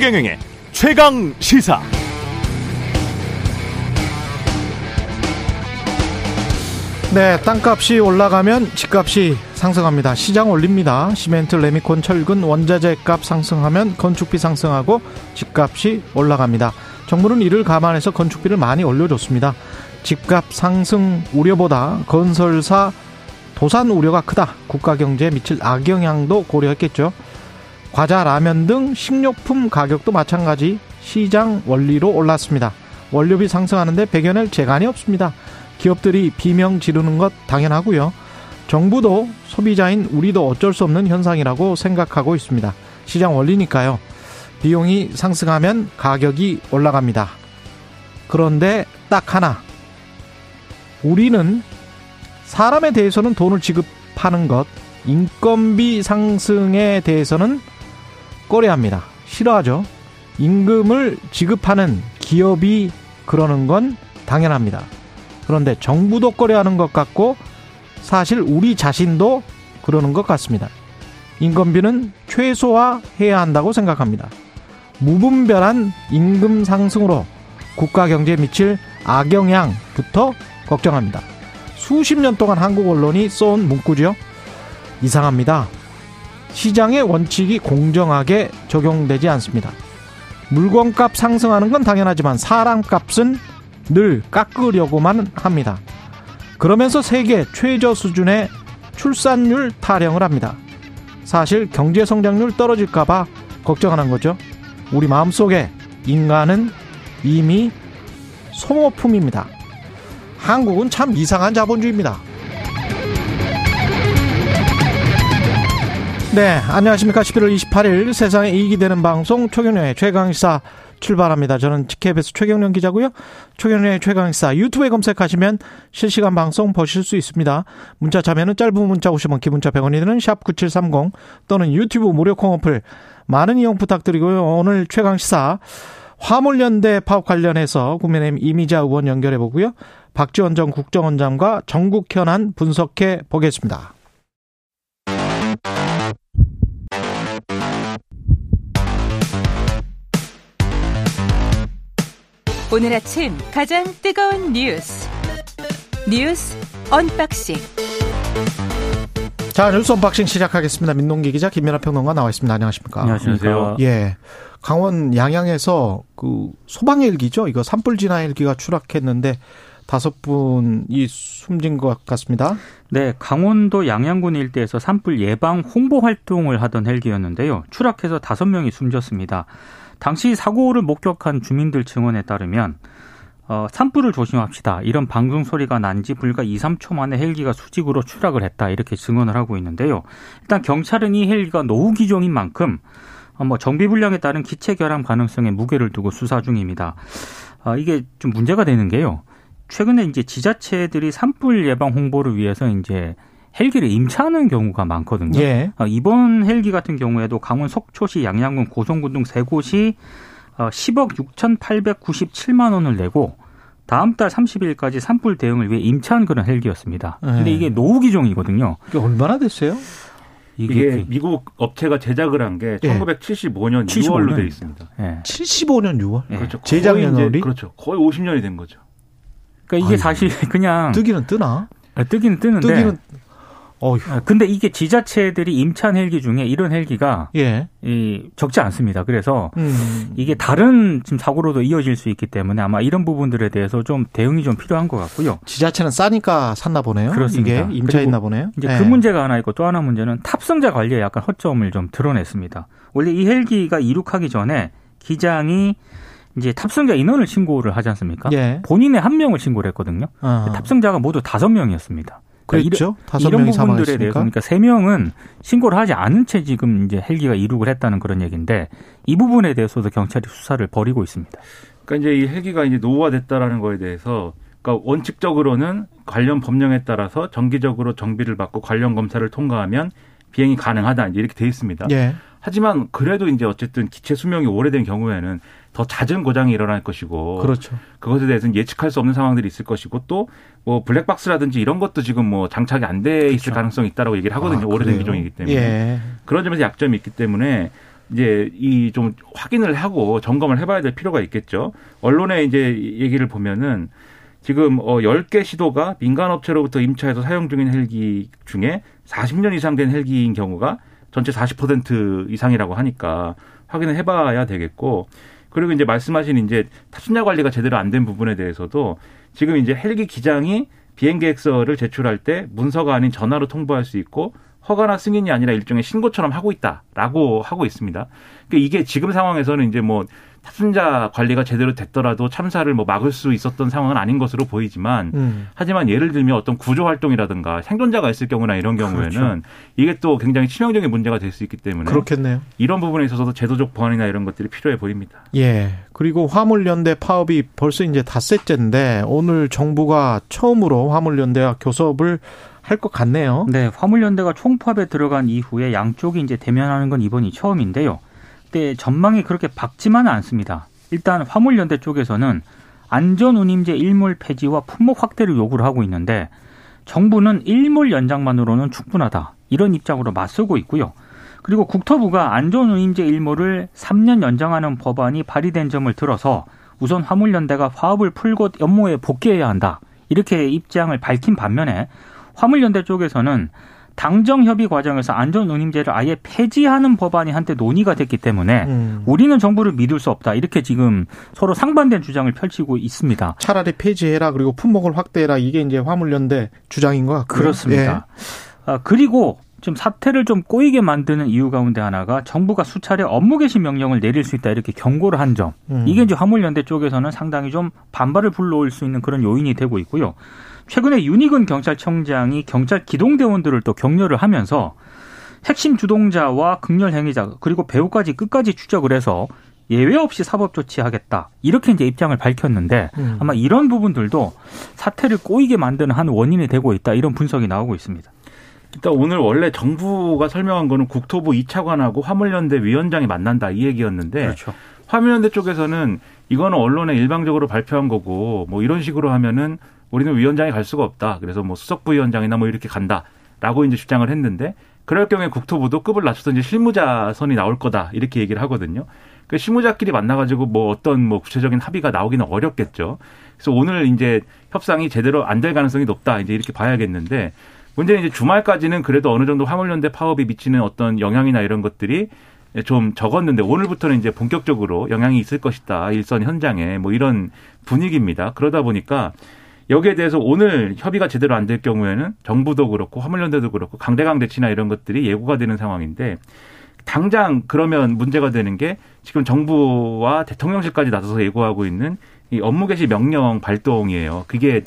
최경영의 최강 시사. 네, 땅값이 올라가면 집값이 상승합니다. 시장 올립니다. 시멘트, 레미콘, 철근, 원자재 값 상승하면 건축비 상승하고 집값이 올라갑니다. 정부는 이를 감안해서 건축비를 많이 올려줬습니다. 집값 상승 우려보다 건설사 도산 우려가 크다. 국가 경제에 미칠 악영향도 고려했겠죠. 과자, 라면 등 식료품 가격도 마찬가지 시장 원리로 올랐습니다. 원료비 상승하는데 배겨낼 재간이 없습니다. 기업들이 비명 지르는 것 당연하고요. 정부도 소비자인 우리도 어쩔 수 없는 현상이라고 생각하고 있습니다. 시장 원리니까요. 비용이 상승하면 가격이 올라갑니다. 그런데 딱 하나. 우리는 사람에 대해서는 돈을 지급하는 것, 인건비 상승에 대해서는 꺼려합니다. 싫어하죠. 임금을 지급하는 기업이 그러는 건 당연합니다. 그런데 정부도 꺼려하는 것 같고 사실 우리 자신도 그러는 것 같습니다. 인건비는 최소화해야 한다고 생각합니다. 무분별한 임금 상승으로 국가 경제에 미칠 악영향부터 걱정합니다. 수십 년 동안 한국 언론이 써온 문구죠. 이상합니다. 시장의 원칙이 공정하게 적용되지 않습니다. 물건값 상승하는 건 당연하지만 사람값은 늘 깎으려고만 합니다. 그러면서 세계 최저 수준의 출산율 타령을 합니다. 사실 경제 성장률 떨어질까봐 걱정하는 거죠. 우리 마음속에 인간은 이미 소모품입니다. 한국은 참 이상한 자본주의입니다. 네, 안녕하십니까. 11월 28일 세상에 이익이 되는 방송 최경련의 최강시사 출발합니다. 저는 KBS 최경련 기자고요. 최경련의 최강시사 유튜브에 검색하시면 실시간 방송 보실 수 있습니다. 문자 참여는 짧은 문자 50원, 기문자 100원이 드는 샵9730 또는 유튜브 무료 콩어플 많은 이용 부탁드리고요. 오늘 최강시사 화물연대 파업 관련해서 국민의힘 이미자 의원 연결해 보고요. 박지원 전 국정원장과 전국 현안 분석해 보겠습니다. 오늘 아침 가장 뜨거운 뉴스 뉴스 unboxing 자 뉴스 unboxing 시작하겠습니다. 민동기 기자 김민아 평론가 나와 있습니다. 안녕하십니까? 안녕하십니까? 예. 강원 양양에서 그 소방 헬기죠. 이거 산불 진화 헬기가 추락했는데 다섯 분이 숨진 것 같습니다. 네, 강원도 양양군 일대에서 산불 예방 홍보 활동을 하던 헬기였는데요. 추락해서 다섯 명이 숨졌습니다. 당시 사고를 목격한 주민들 증언에 따르면 어, 산불을 조심합시다. 이런 방송 소리가 난 지 불과 2, 3초 만에 헬기가 수직으로 추락을 했다. 이렇게 증언을 하고 있는데요. 일단 경찰은 이 헬기가 노후 기종인 만큼 어, 뭐 정비 불량에 따른 기체 결함 가능성에 무게를 두고 수사 중입니다. 어, 이게 좀 문제가 되는 게요. 최근에 이제 지자체들이 산불 예방 홍보를 위해서 이제 헬기를 임차하는 경우가 많거든요. 예. 어, 이번 헬기 같은 경우에도 강원 속초시, 양양군, 고성군 등 세 곳이 10억 6,897만 원을 내고 다음 달 30일까지 산불 대응을 위해 임차한 그런 헬기였습니다. 근데 예. 이게 노후 기종이거든요. 이게 얼마나 됐어요? 이게 미국 업체가 제작을 한게 예. 1975년 75 6월로 년. 돼 있습니다. 예. 75년 6월. 예. 그렇죠. 제작 년월이? 이제 그렇죠. 거의 50년이 된 거죠. 그러니까 이게 아이고. 사실 그냥 뜨기는 뜨나? 뜨기는 뜨는데 뜨기는 어휴. 아, 근데 이게 지자체들이 임차한 헬기 중에 이런 헬기가 예. 이 적지 않습니다. 그래서 음. 이게 다른 지금 사고로도 이어질 수 있기 때문에 아마 이런 부분들에 대해서 좀 대응이 좀 필요한 것 같고요. 지자체는 싸니까 샀나 보네요. 그렇습니다. 이게 임차했나 보네요. 이제 예. 그 문제가 하나 있고 또 하나 문제는 탑승자 관리에 약간 허점을 좀 드러냈습니다. 원래 이 헬기가 이륙하기 전에 기장이 이제 탑승자 인원을 신고를 하지 않습니까? 예. 본인의 한 명을 신고를 했거든요. 어. 탑승자가 모두 다섯 명이었습니다. 그랬죠. 다섯 이런 명이 부분들에 사망했으니까. 대해서 그러니까 세 명은 신고를 하지 않은 채 지금 이제 헬기가 이륙을 했다는 그런 얘기인데 이 부분에 대해서도 경찰이 수사를 벌이고 있습니다. 그러니까 이제 이 헬기가 이제 노후화됐다라는 거에 대해서 그러니까 원칙적으로는 관련 법령에 따라서 정기적으로 정비를 받고 관련 검사를 통과하면 비행이 가능하다 이제 이렇게 돼 있습니다. 예. 하지만 그래도 이제 어쨌든 기체 수명이 오래된 경우에는 더 잦은 고장이 일어날 것이고 그렇죠. 그것에 대해서는 예측할 수 없는 상황들이 있을 것이고 또 뭐 블랙박스라든지 이런 것도 지금 뭐 장착이 안 돼 있을 그렇죠. 가능성이 있다라고 얘기를 하거든요. 아, 오래된? 기종이기 때문에. 예. 그런 점에서 약점이 있기 때문에 이제 이 좀 확인을 하고 점검을 해봐야 될 필요가 있겠죠. 언론에 이제 얘기를 보면은 지금 어 10개 시도가 민간 업체로부터 임차해서 사용 중인 헬기 중에 40년 이상 된 헬기인 경우가 전체 40% 이상이라고 하니까 확인을 해봐야 되겠고 그리고 이제 말씀하신 이제 타순자 관리가 제대로 안 된 부분에 대해서도 지금 이제 헬기 기장이 비행 계획서를 제출할 때 문서가 아닌 전화로 통보할 수 있고 허가나 승인이 아니라 일종의 신고처럼 하고 있다라고 하고 있습니다. 그러니까 이게 지금 상황에서는 이제 뭐 탑승자 관리가 제대로 됐더라도 참사를 뭐 막을 수 있었던 상황은 아닌 것으로 보이지만 음. 하지만 예를 들면 어떤 구조 활동이라든가 생존자가 있을 경우나 이런 경우에는 그렇죠. 이게 또 굉장히 치명적인 문제가 될 수 있기 때문에 그렇겠네요. 이런 부분에 있어서도 제도적 보완이나 이런 것들이 필요해 보입니다. 예. 그리고 화물연대 파업이 벌써 이제 닷새째인데 오늘 정부가 처음으로 화물연대와 교섭을 할 것 같네요. 네, 화물연대가 총파업에 들어간 이후에 양쪽이 이제 대면하는 건 이번이 처음인데요. 때 전망이 그렇게 밝지만은 않습니다. 일단 화물연대 쪽에서는 안전운임제 일몰 폐지와 품목 확대를 요구를 하고 있는데 정부는 일몰 연장만으로는 충분하다. 이런 입장으로 맞서고 있고요. 그리고 국토부가 안전운임제 일몰을 3년 연장하는 법안이 발의된 점을 들어서 우선 화물연대가 화업을 풀고 연모에 복귀해야 한다. 이렇게 입장을 밝힌 반면에 화물연대 쪽에서는 당정 협의 과정에서 안전운임제를 아예 폐지하는 법안이 한때 논의가 됐기 때문에 음. 우리는 정부를 믿을 수 없다 이렇게 지금 서로 상반된 주장을 펼치고 있습니다. 차라리 폐지해라 그리고 품목을 확대해라 이게 이제 화물연대 주장인 것 같고요. 그렇습니다. 예. 아, 그리고 좀 사태를 좀 꼬이게 만드는 이유 가운데 하나가 정부가 수차례 업무 개시 명령을 내릴 수 있다 이렇게 경고를 한 점. 음. 이게 이제 화물연대 쪽에서는 상당히 좀 반발을 불러올 수 있는 그런 요인이 되고 있고요. 최근에 윤희근 경찰청장이 경찰 기동대원들을 또 격려를 하면서 핵심 주동자와 극렬 행위자 그리고 배우까지 끝까지 추적을 해서 예외 없이 사법 조치하겠다 이렇게 이제 입장을 밝혔는데 음. 아마 이런 부분들도 사태를 꼬이게 만드는 한 원인이 되고 있다 이런 분석이 나오고 있습니다. 일단 오늘 원래 정부가 설명한 거는 국토부 2차관하고 화물연대 위원장이 만난다 이 얘기였는데 그렇죠. 화물연대 쪽에서는 이거는 언론에 일방적으로 발표한 거고 뭐 이런 식으로 하면은 우리는 위원장이 갈 수가 없다. 그래서 뭐 수석부위원장이나 뭐 이렇게 간다라고 이제 주장을 했는데 그럴 경우에 국토부도 급을 낮춰서 이제 실무자선이 나올 거다 이렇게 얘기를 하거든요. 그 실무자끼리 만나가지고 뭐 어떤 뭐 구체적인 합의가 나오기는 어렵겠죠. 그래서 오늘 이제 협상이 제대로 안 될 가능성이 높다 이제 이렇게 봐야겠는데 문제는 이제 주말까지는 그래도 어느 정도 화물연대 파업이 미치는 어떤 영향이나 이런 것들이 좀 적었는데 오늘부터는 이제 본격적으로 영향이 있을 것이다 일선 현장에 뭐 이런 분위기입니다. 그러다 보니까 여기에 대해서 오늘 협의가 제대로 안 될 경우에는 정부도 그렇고 화물연대도 그렇고 강대강 대치나 이런 것들이 예고가 되는 상황인데 당장 그러면 문제가 되는 게 지금 정부와 대통령실까지 나서서 예고하고 있는 이 업무 개시 명령 발동이에요. 그게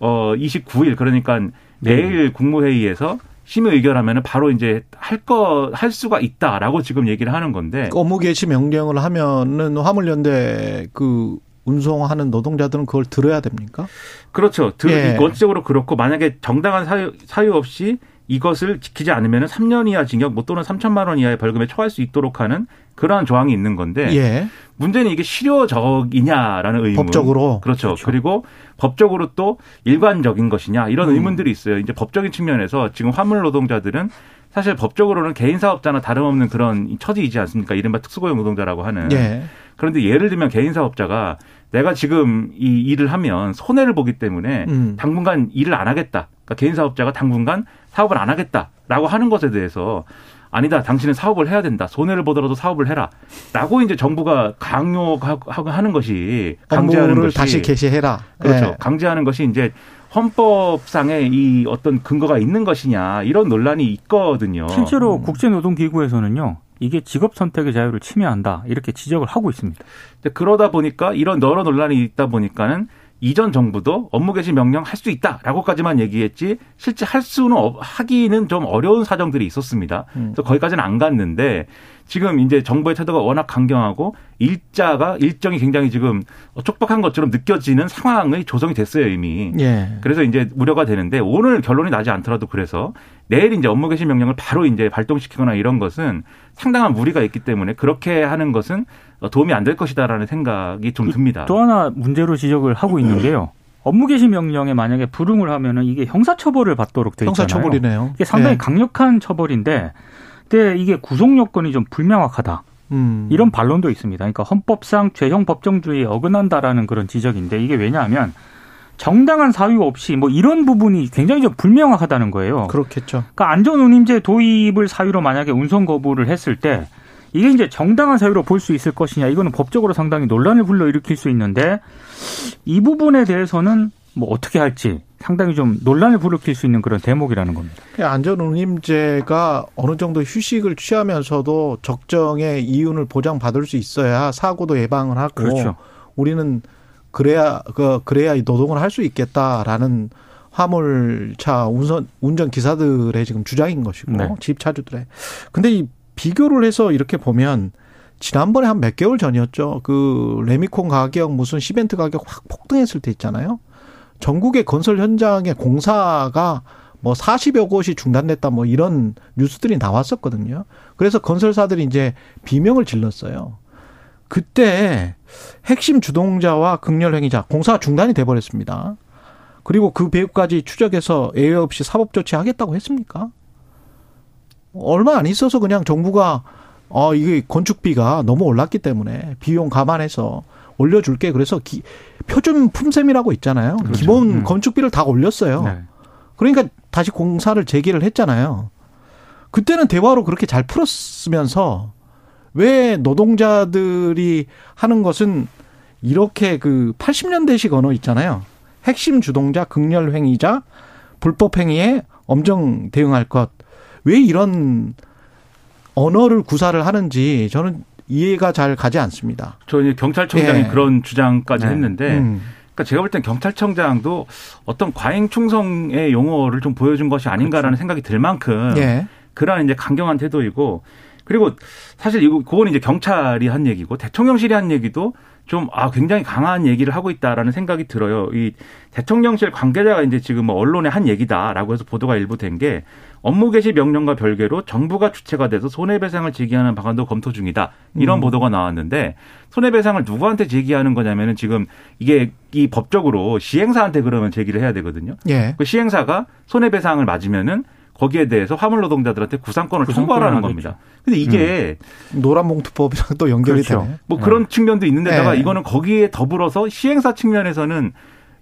어 29일 그러니까 내일 네. 국무회의에서 심의 의결하면 바로 이제 할 거 할 수가 있다라고 지금 얘기를 하는 건데 업무 개시 명령을 하면은 화물연대 그 운송하는 노동자들은 그걸 들어야 됩니까? 그렇죠. 들, 예. 원칙적으로 그렇고 만약에 정당한 사유, 사유 없이 이것을 지키지 않으면 3년 이하 징역 뭐 또는 3천만 원 이하의 벌금에 처할 수 있도록 하는 그러한 조항이 있는 건데 예. 문제는 이게 실효적이냐라는 의문. 법적으로 그렇죠. 그렇죠. 그리고 법적으로 또 일관적인 것이냐 이런 음. 의문들이 있어요. 이제 법적인 측면에서 지금 화물 노동자들은 사실 법적으로는 개인 사업자나 다름없는 그런 처지이지 않습니까? 이른바 특수고용 노동자라고 하는. 예. 그런데 예를 들면 개인 사업자가 내가 지금 이 일을 하면 손해를 보기 때문에 음. 당분간 일을 안 하겠다. 그러니까 개인 사업자가 당분간 사업을 안 하겠다라고 하는 것에 대해서 아니다. 당신은 사업을 해야 된다. 손해를 보더라도 사업을 해라. 라고 이제 정부가 강요하고 하는 것이 강제하는 것이 다시 개시해라. 그렇죠. 네. 강제하는 것이 이제 헌법상의 이 어떤 근거가 있는 것이냐 이런 논란이 있거든요. 실제로 음. 국제노동기구에서는요. 이게 직업 선택의 자유를 침해한다 이렇게 지적을 하고 있습니다. 그러다 보니까 이런 여러 논란이 있다 보니까는 이전 정부도 업무 개시 명령 할 수 있다라고까지만 얘기했지 실제 할 수는 하기는 좀 어려운 사정들이 있었습니다. 음. 그래서 거기까지는 안 갔는데 지금 이제 정부의 태도가 워낙 강경하고 일자가 일정이 굉장히 지금 촉박한 것처럼 느껴지는 상황의 조성이 됐어요 이미. 예. 그래서 이제 우려가 되는데 오늘 결론이 나지 않더라도 그래서 내일 이제 업무 개시 명령을 바로 이제 발동시키거나 이런 것은 상당한 무리가 있기 때문에 그렇게 하는 것은 도움이 안 될 것이다라는 생각이 좀 듭니다. 또 하나 문제로 지적을 하고 있는 게요. 업무 개시 명령에 만약에 불응을 하면은 이게 형사 처벌을 받도록 돼 있잖아요. 형사 처벌이네요. 이게 상당히 네. 강력한 처벌인데, 근데 이게 구속 요건이 좀 불명확하다. 음. 이런 반론도 있습니다. 그러니까 헌법상 죄형 법정주의에 어긋난다라는 그런 지적인데 이게 왜냐하면 정당한 사유 없이 뭐 이런 부분이 굉장히 좀 불명확하다는 거예요. 그렇겠죠. 그러니까 안전운임제 도입을 사유로 만약에 운송 거부를 했을 때 이게 이제 정당한 사유로 볼 수 있을 것이냐 이거는 법적으로 상당히 논란을 불러일으킬 수 있는데 이 부분에 대해서는 뭐 어떻게 할지 상당히 좀 논란을 불러킬 수 있는 그런 대목이라는 겁니다. 안전운임제가 어느 정도 휴식을 취하면서도 적정의 이윤을 보장받을 수 있어야 사고도 예방을 하고 그렇죠. 우리는 그래야 그 그래야 노동을 할 수 있겠다라는 화물차 운전 운전 기사들의 지금 주장인 것이고 네. 집 차주들의 근데 이 비교를 해서 이렇게 보면 지난번에 한 몇 개월 전이었죠. 그 레미콘 가격 무슨 시멘트 가격 확 폭등했을 때 있잖아요. 전국의 건설 현장의 공사가 뭐 40여 곳이 중단됐다 뭐 이런 뉴스들이 나왔었거든요. 그래서 건설사들이 이제 비명을 질렀어요. 그때 핵심 주동자와 극렬 행위자 공사가 중단이 돼 버렸습니다. 그리고 그 배후까지 추적해서 예외 없이 사법 조치하겠다고 했습니까? 얼마 안 있어서 그냥 정부가 어 이게 건축비가 너무 올랐기 때문에 비용 감안해서 올려줄게. 그래서 기, 표준 품셈이라고 있잖아요. 그렇죠. 기본 음. 건축비를 다 올렸어요. 네. 그러니까 다시 공사를 재개를 했잖아요. 그때는 대화로 그렇게 잘 풀었으면서 왜 노동자들이 하는 것은 이렇게 그 80년대식 언어 있잖아요. 핵심 주동자, 극렬 행위자, 불법 행위에 엄정 대응할 것. 왜 이런 언어를 구사를 하는지 저는 이해가 잘 가지 않습니다. 저 이제 경찰청장이 네. 그런 주장까지 네. 했는데 음. 그러니까 제가 볼 땐 경찰청장도 어떤 과잉 충성의 용어를 좀 보여준 것이 아닌가라는 그렇죠. 생각이 들 만큼 네. 그러한 이제 강경한 태도이고 그리고 사실 이거 그건 이제 경찰이 한 얘기고 대통령실이 한 얘기도 좀, 아, 굉장히 강한 얘기를 하고 있다라는 생각이 들어요. 이 대통령실 관계자가 이제 지금 뭐 언론에 한 얘기다라고 해서 보도가 일부 된 게 업무 개시 명령과 별개로 정부가 주체가 돼서 손해배상을 제기하는 방안도 검토 중이다. 이런 음. 보도가 나왔는데 손해배상을 누구한테 제기하는 거냐면은 지금 이게 이 법적으로 시행사한테 그러면 제기를 해야 되거든요. 예. 그 시행사가 손해배상을 맞으면은 거기에 대해서 화물 노동자들한테 구상권을 청구하라는 겁니다. 근데 이게 음. 노란봉투법이랑 또 연결이 그렇죠. 되네. 뭐 그런 네. 측면도 있는데다가 네. 이거는 거기에 더불어서 시행사 측면에서는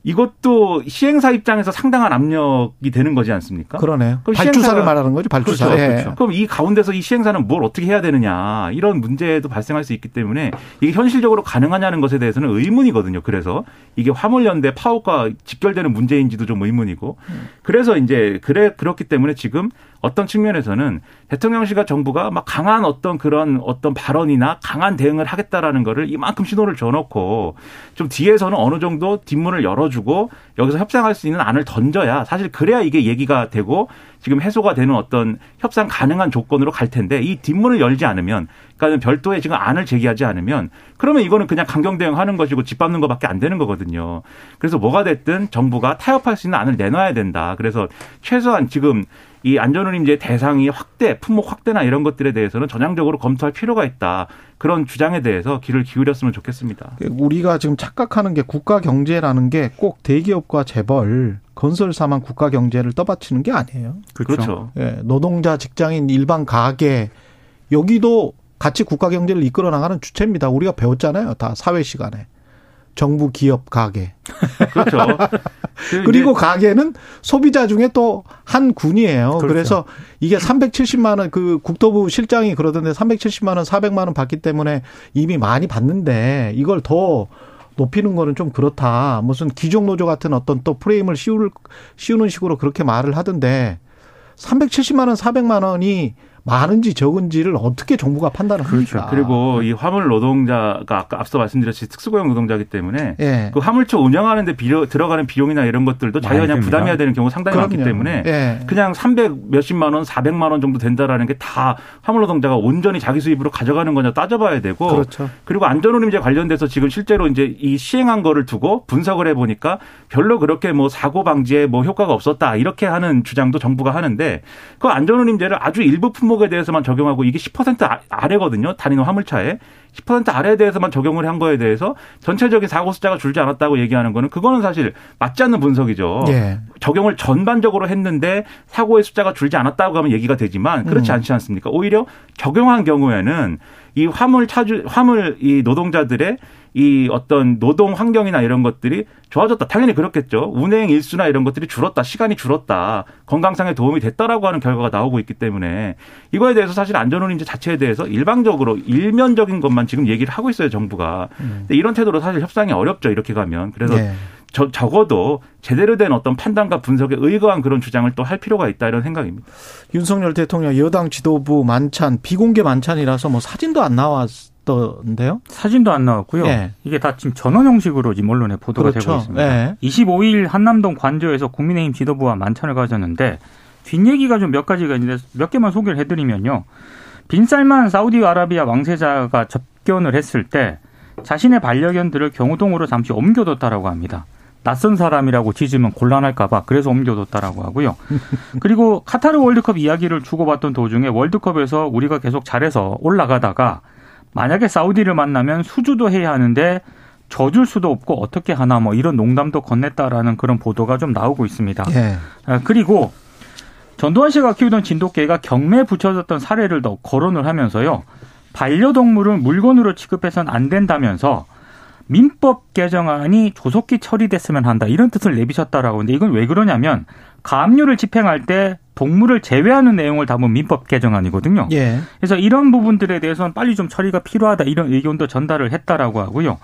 이것도 시행사 입장에서 상당한 압력이 되는 거지 않습니까? 그러네요. 그럼 발주사를 말하는 거죠, 발주사. 그렇죠, 그렇죠. 그럼 이 가운데서 이 시행사는 뭘 어떻게 해야 되느냐 이런 문제도 발생할 수 있기 때문에 이게 현실적으로 가능하냐는 것에 대해서는 의문이거든요. 그래서 이게 화물연대 파업과 직결되는 문제인지도 좀 의문이고 그래서 이제 그래 그렇기 때문에 지금 어떤 측면에서는 대통령실과 정부가 막 강한 어떤 그런 어떤 발언이나 강한 대응을 하겠다라는 거를 이만큼 신호를 줘놓고 좀 뒤에서는 어느 정도 뒷문을 열어주고 여기서 협상할 수 있는 안을 던져야 사실 그래야 이게 얘기가 되고 지금 해소가 되는 어떤 협상 가능한 조건으로 갈 텐데 이 뒷문을 열지 않으면 그러니까 별도의 지금 안을 제기하지 않으면 그러면 이거는 그냥 강경 대응하는 것이고 짓밟는 것밖에 안 되는 거거든요. 그래서 뭐가 됐든 정부가 타협할 수 있는 안을 내놔야 된다. 그래서 최소한 지금 이 안전운임제 대상이 확대, 품목 확대나 이런 것들에 대해서는 전향적으로 검토할 필요가 있다. 그런 주장에 대해서 귀를 기울였으면 좋겠습니다. 우리가 지금 착각하는 게 국가 경제라는 게 꼭 대기업과 재벌, 건설사만 국가 경제를 떠받치는 게 아니에요. 그렇죠. 그렇죠. 예, 노동자, 직장인, 일반 가게 여기도 같이 국가 경제를 이끌어 나가는 주체입니다. 우리가 배웠잖아요. 다 사회 시간에. 정부, 기업, 가게. 그렇죠. 그리고 가게는 소비자 중에 또 한 군이에요. 그렇죠. 그래서 이게 370만 원 그 국토부 실장이 그러던데 370만 원, 400만 원 받기 때문에 이미 많이 받는데 이걸 더 높이는 거는 좀 그렇다. 무슨 귀족 노조 같은 어떤 또 프레임을 씌울 씌우는 식으로 그렇게 말을 하던데 370만 원, 400만 원이 많은지 적은지를 어떻게 정부가 판단을 그렇죠. 합니까? 그리고 이 화물 노동자가 아까 앞서 말씀드렸듯이 특수고용 노동자이기 때문에 예. 그 화물차 운영하는데 비려, 들어가는 비용이나 이런 것들도 자기가 그냥 부담해야 되는 경우 상당히 그럼요. 많기 때문에 예. 그냥 300 몇십만 원, 400만 원 정도 된다라는 게 다 화물 노동자가 온전히 자기 수입으로 가져가는 거냐 따져봐야 되고 그렇죠. 그리고 안전운임제 관련돼서 지금 실제로 이제 이 시행한 거를 두고 분석을 해 보니까 별로 그렇게 뭐 사고 방지에 뭐 효과가 없었다 이렇게 하는 주장도 정부가 하는데 그 안전운임제를 아주 일부 품 품목에 대해서만 적용하고 이게 10% 아, 아래거든요. 단위는 화물차에. 10% 아래에 대해서만 적용을 한 거에 대해서 전체적인 사고 숫자가 줄지 않았다고 얘기하는 거는 그거는 사실 맞지 않는 분석이죠. 예. 적용을 전반적으로 했는데 사고의 숫자가 줄지 않았다고 하면 얘기가 되지만 그렇지 음. 않지 않습니까? 오히려 적용한 경우에는 이 화물 차주 화물 이 노동자들의 이 어떤 노동 환경이나 이런 것들이 좋아졌다. 당연히 그렇겠죠. 운행 일수나 이런 것들이 줄었다. 시간이 줄었다. 건강상에 도움이 됐다라고 하는 결과가 나오고 있기 때문에 이거에 대해서 사실 안전운임제 자체에 대해서 일방적으로 일면적인 것만 지금 얘기를 하고 있어요. 정부가. 음. 근데 이런 태도로 사실 협상이 어렵죠. 이렇게 가면. 그래서 네. 저, 적어도 제대로 된 어떤 판단과 분석에 의거한 그런 주장을 또 할 필요가 있다 이런 생각입니다. 윤석열 대통령 여당 지도부 만찬 비공개 만찬이라서 뭐 사진도 안 나왔던데요? 사진도 안 나왔고요. 네. 이게 다 지금 전원 형식으로 지금 언론에 보도가 그렇죠. 되고 있습니다. 네. 25일 한남동 관저에서 국민의힘 지도부와 만찬을 가졌는데 뒷얘기가 좀 몇 가지가 있는데 몇 개만 소개를 해드리면요. 빈살만 사우디아라비아 왕세자가 접견을 했을 때 자신의 반려견들을 경호동으로 잠시 옮겨뒀다라고 합니다. 낯선 사람이라고 지으면 곤란할까봐 그래서 옮겨뒀다라고 하고요. 그리고 카타르 월드컵 이야기를 주고받던 도중에 월드컵에서 우리가 계속 잘해서 올라가다가 만약에 사우디를 만나면 수주도 해야 하는데 져줄 수도 없고 어떻게 하나 뭐 이런 농담도 건넸다라는 그런 보도가 좀 나오고 있습니다. 예. 아, 그리고 전두환 씨가 키우던 진돗개가 경매에 붙여졌던 사례를 더 거론을 하면서요. 반려동물을 물건으로 취급해서는 안 된다면서 민법 개정안이 조속히 처리됐으면 한다 이런 뜻을 내비쳤다라고 근데 이건 왜 그러냐면 가압류를 집행할 때 동물을 제외하는 내용을 담은 민법 개정안이거든요. 예. 그래서 이런 부분들에 대해서는 빨리 좀 처리가 필요하다 이런 의견도 전달을 했다라고 하고요.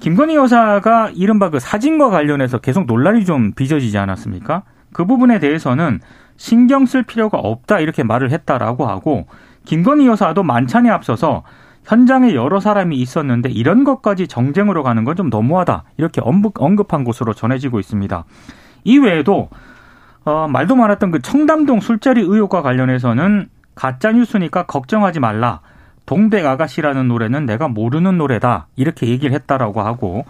김건희 여사가 이른바 그 사진과 관련해서 계속 논란이 좀 빚어지지 않았습니까? 그 부분에 대해서는 신경 쓸 필요가 없다 이렇게 말을 했다라고 하고 김건희 여사도 만찬에 앞서서 현장에 여러 사람이 있었는데 이런 것까지 정쟁으로 가는 건 좀 너무하다 이렇게 언급한 것으로 전해지고 있습니다. 이외에도 어, 말도 많았던 그 청담동 술자리 의혹과 관련해서는 가짜 뉴스니까 걱정하지 말라. 동백 아가씨라는 노래는 내가 모르는 노래다. 이렇게 얘기를 했다라고 하고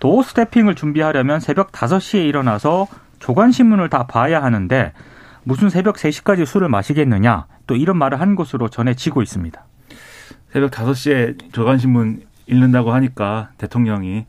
도어 스태핑을 준비하려면 새벽 5시에 일어나서 조간신문을 다 봐야 하는데 무슨 새벽 3시까지 술을 마시겠느냐. 또 이런 말을 한 것으로 전해지고 있습니다. 새벽 5시에 조간신문 읽는다고 하니까 대통령이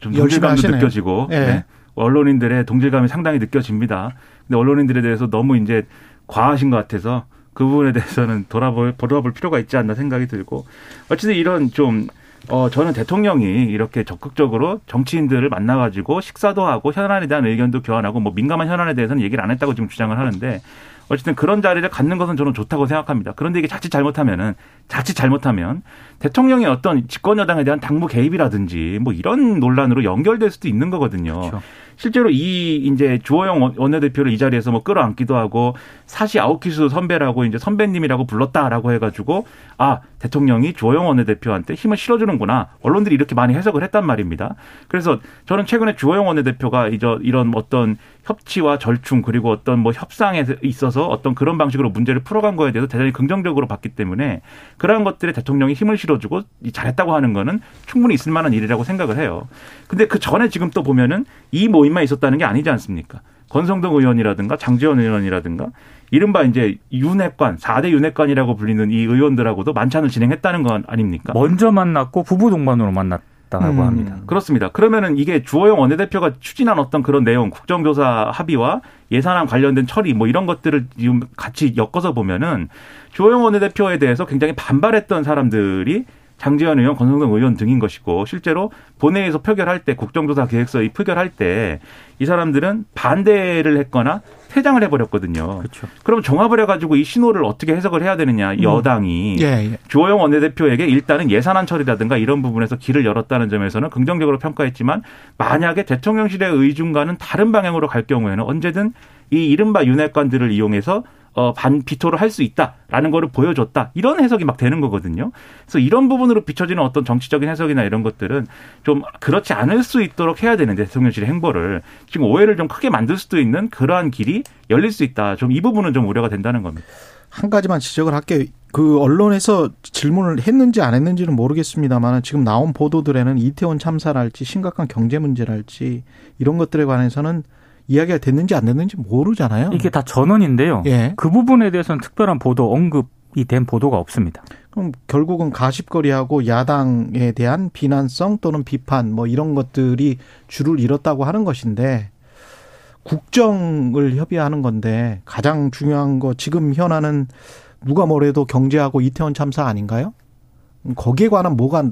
좀 동질감도 느껴지고 네. 네. 언론인들의 동질감이 상당히 느껴집니다. 근데 언론인들에 대해서 너무 이제 과하신 것 같아서 그 부분에 대해서는 돌아볼 돌아볼 필요가 있지 않나 생각이 들고 어쨌든 이런 좀 어, 저는 대통령이 이렇게 적극적으로 정치인들을 만나가지고 식사도 하고 현안에 대한 의견도 교환하고 뭐 민감한 현안에 대해서는 얘기를 안 했다고 지금 주장을 하는데 어쨌든 그런 자리를 갖는 것은 저는 좋다고 생각합니다. 그런데 이게 자칫 잘못하면은 자칫 잘못하면 대통령의 어떤 집권 여당에 대한 당무 개입이라든지 뭐 이런 논란으로 연결될 수도 있는 거거든요. 그렇죠. 실제로 이 이제 주호영 원내대표를 이 자리에서 뭐 끌어안기도 하고 사시 아웃키스 선배라고 이제 선배님이라고 불렀다라고 해가지고 아 대통령이 주호영 원내대표한테 힘을 실어주는구나 언론들이 이렇게 많이 해석을 했단 말입니다. 그래서 저는 최근에 주호영 원내대표가 이런 어떤 협치와 절충 그리고 어떤 뭐 협상에 있어서 어떤 그런 방식으로 문제를 풀어간 거에 대해서 대단히 긍정적으로 봤기 때문에 그러한 것들에 대통령이 힘을 실어주고 잘했다고 하는 거는 충분히 있을 만한 일이라고 생각을 해요. 근데 그 전에 지금 또 보면은 이 모임만 있었다는 게 아니지 않습니까? 권성동 의원이라든가 장지원 의원이라든가 이른바 이제 윤핵관, 4대 윤핵관이라고 불리는 이 의원들하고도 만찬을 진행했다는 건 아닙니까? 먼저 만났고 부부 동반으로 만났 다고 음. 합니다. 그렇습니다. 그러면은 이게 주호영 원내대표가 추진한 어떤 그런 내용, 국정조사 합의와 예산안 관련된 처리 뭐 이런 것들을 지금 같이 엮어서 보면은 주호영 원내대표에 대해서 굉장히 반발했던 사람들이 장지현 의원, 권성동 의원 등인 것이고 실제로 본회의에서 표결할 때 국정조사 계획서 이 표결할 때 이 사람들은 반대를 했거나 퇴장을 해버렸거든요. 그렇죠. 그럼 종합을 해가지고 이 신호를 어떻게 해석을 해야 되느냐 음. 여당이 예, 예. 주호영 원내대표에게 일단은 예산안 처리라든가 이런 부분에서 길을 열었다는 점에서는 긍정적으로 평가했지만 만약에 대통령실의 의중과는 다른 방향으로 갈 경우에는 언제든 이 이른바 윤핵관들을 이용해서 어, 반 비토를 할 수 있다라는 거를 보여줬다. 이런 해석이 막 되는 거거든요. 그래서 이런 부분으로 비춰지는 어떤 정치적인 해석이나 이런 것들은 좀 그렇지 않을 수 있도록 해야 되는데 대통령실의 행보를 지금 오해를 좀 크게 만들 수도 있는 그러한 길이 열릴 수 있다. 좀 이 부분은 좀 우려가 된다는 겁니다. 한 가지만 지적을 할게요. 그 언론에서 질문을 했는지 안 했는지는 모르겠습니다만 지금 나온 보도들에는 이태원 참사랄지 심각한 경제 문제랄지 이런 것들에 관해서는 이야기가 됐는지 안 됐는지 모르잖아요. 이게 다 전원인데요. 예. 그 부분에 대해서는 특별한 보도 언급 된 보도가 없습니다. 그럼 결국은 가십거리하고 야당에 대한 비난성 또는 비판 뭐 이런 것들이 줄을 잃었다고 하는 것인데 국정을 협의하는 건데 가장 중요한 거 지금 현안은 누가 뭐래도 경제하고 이태원 참사 아닌가요? 거기에 관한 뭐가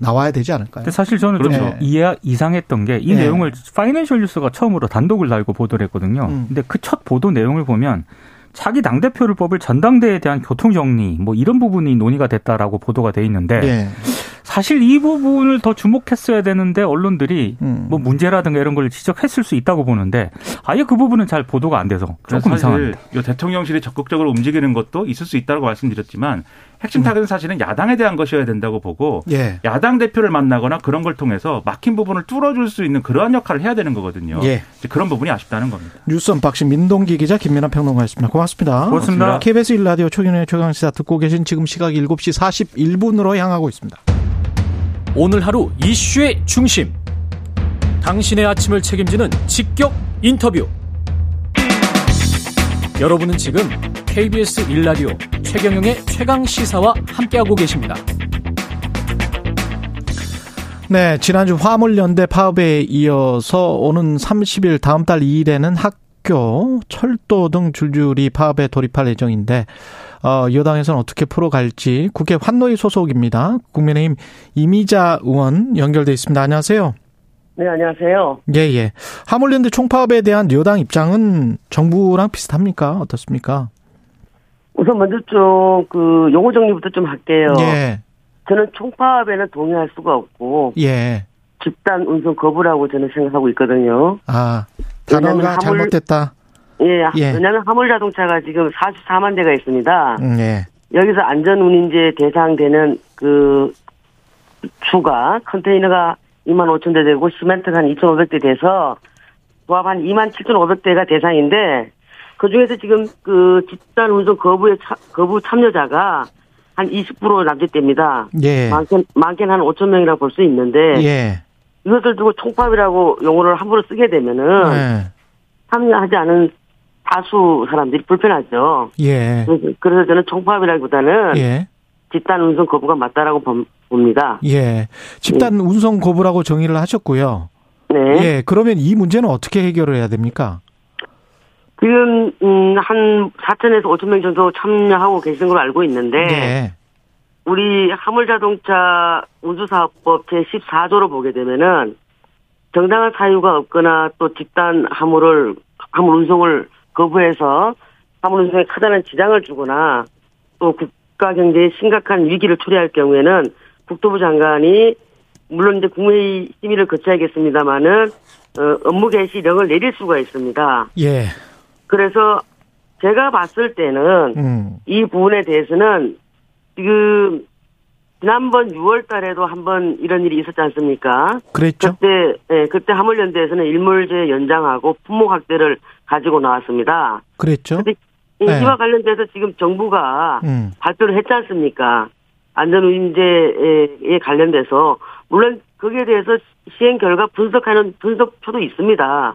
나와야 되지 않을까요? 근데 사실 저는 그렇죠. 좀 이해 이상했던 게이 네. 내용을 파이낸셜 뉴스가 처음으로 단독을 달고 보도를 했거든요. 음. 근데 그 첫 보도 내용을 보면 자기 당 대표를 뽑을 전당대회에 대한 교통 정리 뭐 이런 부분이 논의가 됐다라고 보도가 돼 있는데 네. 사실 이 부분을 더 주목했어야 되는데 언론들이 음. 뭐 문제라든가 이런 걸 지적했을 수 있다고 보는데 아예 그 부분은 잘 보도가 안 돼서 조금 이상합니다. 이 대통령실이 적극적으로 움직이는 것도 있을 수 있다고 말씀드렸지만 핵심 음. 타겟은 사실은 야당에 대한 것이어야 된다고 보고 예. 야당 대표를 만나거나 그런 걸 통해서 막힌 부분을 뚫어줄 수 있는 그러한 역할을 해야 되는 거거든요. 예. 그런 부분이 아쉽다는 겁니다. 뉴스 unboxing 민동기 기자 김민아 평론가였습니다. 고맙습니다. 고맙습니다. KBS 1라디오 최경영의 최강시사 듣고 계신 지금 시각 7시 41분으로 향하고 있습니다. 오늘 하루 이슈의 중심. 당신의 아침을 책임지는 직격 인터뷰. 여러분은 지금 KBS 1라디오 최경영의 최강 시사와 함께하고 계십니다. 네, 지난주 화물연대 파업에 이어서 오는 30일 다음 달 2일에는 학교, 철도 등 줄줄이 파업에 돌입할 예정인데 어, 여당에서는 어떻게 풀어갈지 국회 환노위 소속입니다. 국민의힘 이미자 의원 연결돼 있습니다. 안녕하세요. 네, 안녕하세요. 예, 예. 하물랜드 총파업에 대한 여당 입장은 정부랑 비슷합니까? 어떻습니까? 우선 먼저 좀, 그, 용어 정리부터 좀 할게요. 예. 저는 총파업에는 동의할 수가 없고. 예. 집단 운송 거부라고 저는 생각하고 있거든요. 아, 단어가 하물, 잘못됐다. 예, 예. 왜냐하면 화물 자동차가 지금 44만 대가 있습니다. 음, 예. 여기서 안전 운임제 대상되는 그 주가 컨테이너가 2만 5천 대 되고 시멘트가 한 2,500대 돼서 조합 한 2만 7,500대가 대상인데 그 중에서 지금 그 집단 운송 거부의 차, 거부 참여자가 한 20% 남짓됩니다. 예. 많게는, 많게는 한 5천 명이라고 볼수 있는데 예. 이것을 두고 총파업이라고 용어를 함부로 쓰게 되면은 예. 참여하지 않은 다수 사람들이 불편하죠. 예. 그래서 저는 총파업이라기보다는 예. 집단 운송 거부가 맞다라고 봅니다. 예. 집단 예. 운송 거부라고 정의를 하셨고요. 네. 예. 그러면 이 문제는 어떻게 해결을 해야 됩니까? 지금 음, 한 4천에서 5천 명 정도 참여하고 계신 걸로 알고 있는데 네. 우리 화물자동차 운수사업법 제 14조로 보게 되면은 정당한 사유가 없거나 또 집단 화물을 화물 운송을 거부해서 화물 운송에 커다란 지장을 주거나 또 국 가 경제에 심각한 위기를 초래할 경우에는 국토부 장관이 물론 이제 국무회의 심의를 거쳐야겠습니다만은 어, 업무 개시령을 내릴 수가 있습니다. 예. 그래서 제가 봤을 때는 음. 이 부분에 대해서는 지금 지난번 6월 달에도 한번 이런 일이 있었지 않습니까? 그랬죠. 그때, 예, 그때 화물연대에서는 일몰제 연장하고 품목 확대를 가지고 나왔습니다. 그랬죠. 네. 이와 관련돼서 지금 정부가 음. 발표를 했지 않습니까? 안전운임제에 관련돼서 물론 거기에 대해서 시행 결과 분석하는 분석표도 있습니다.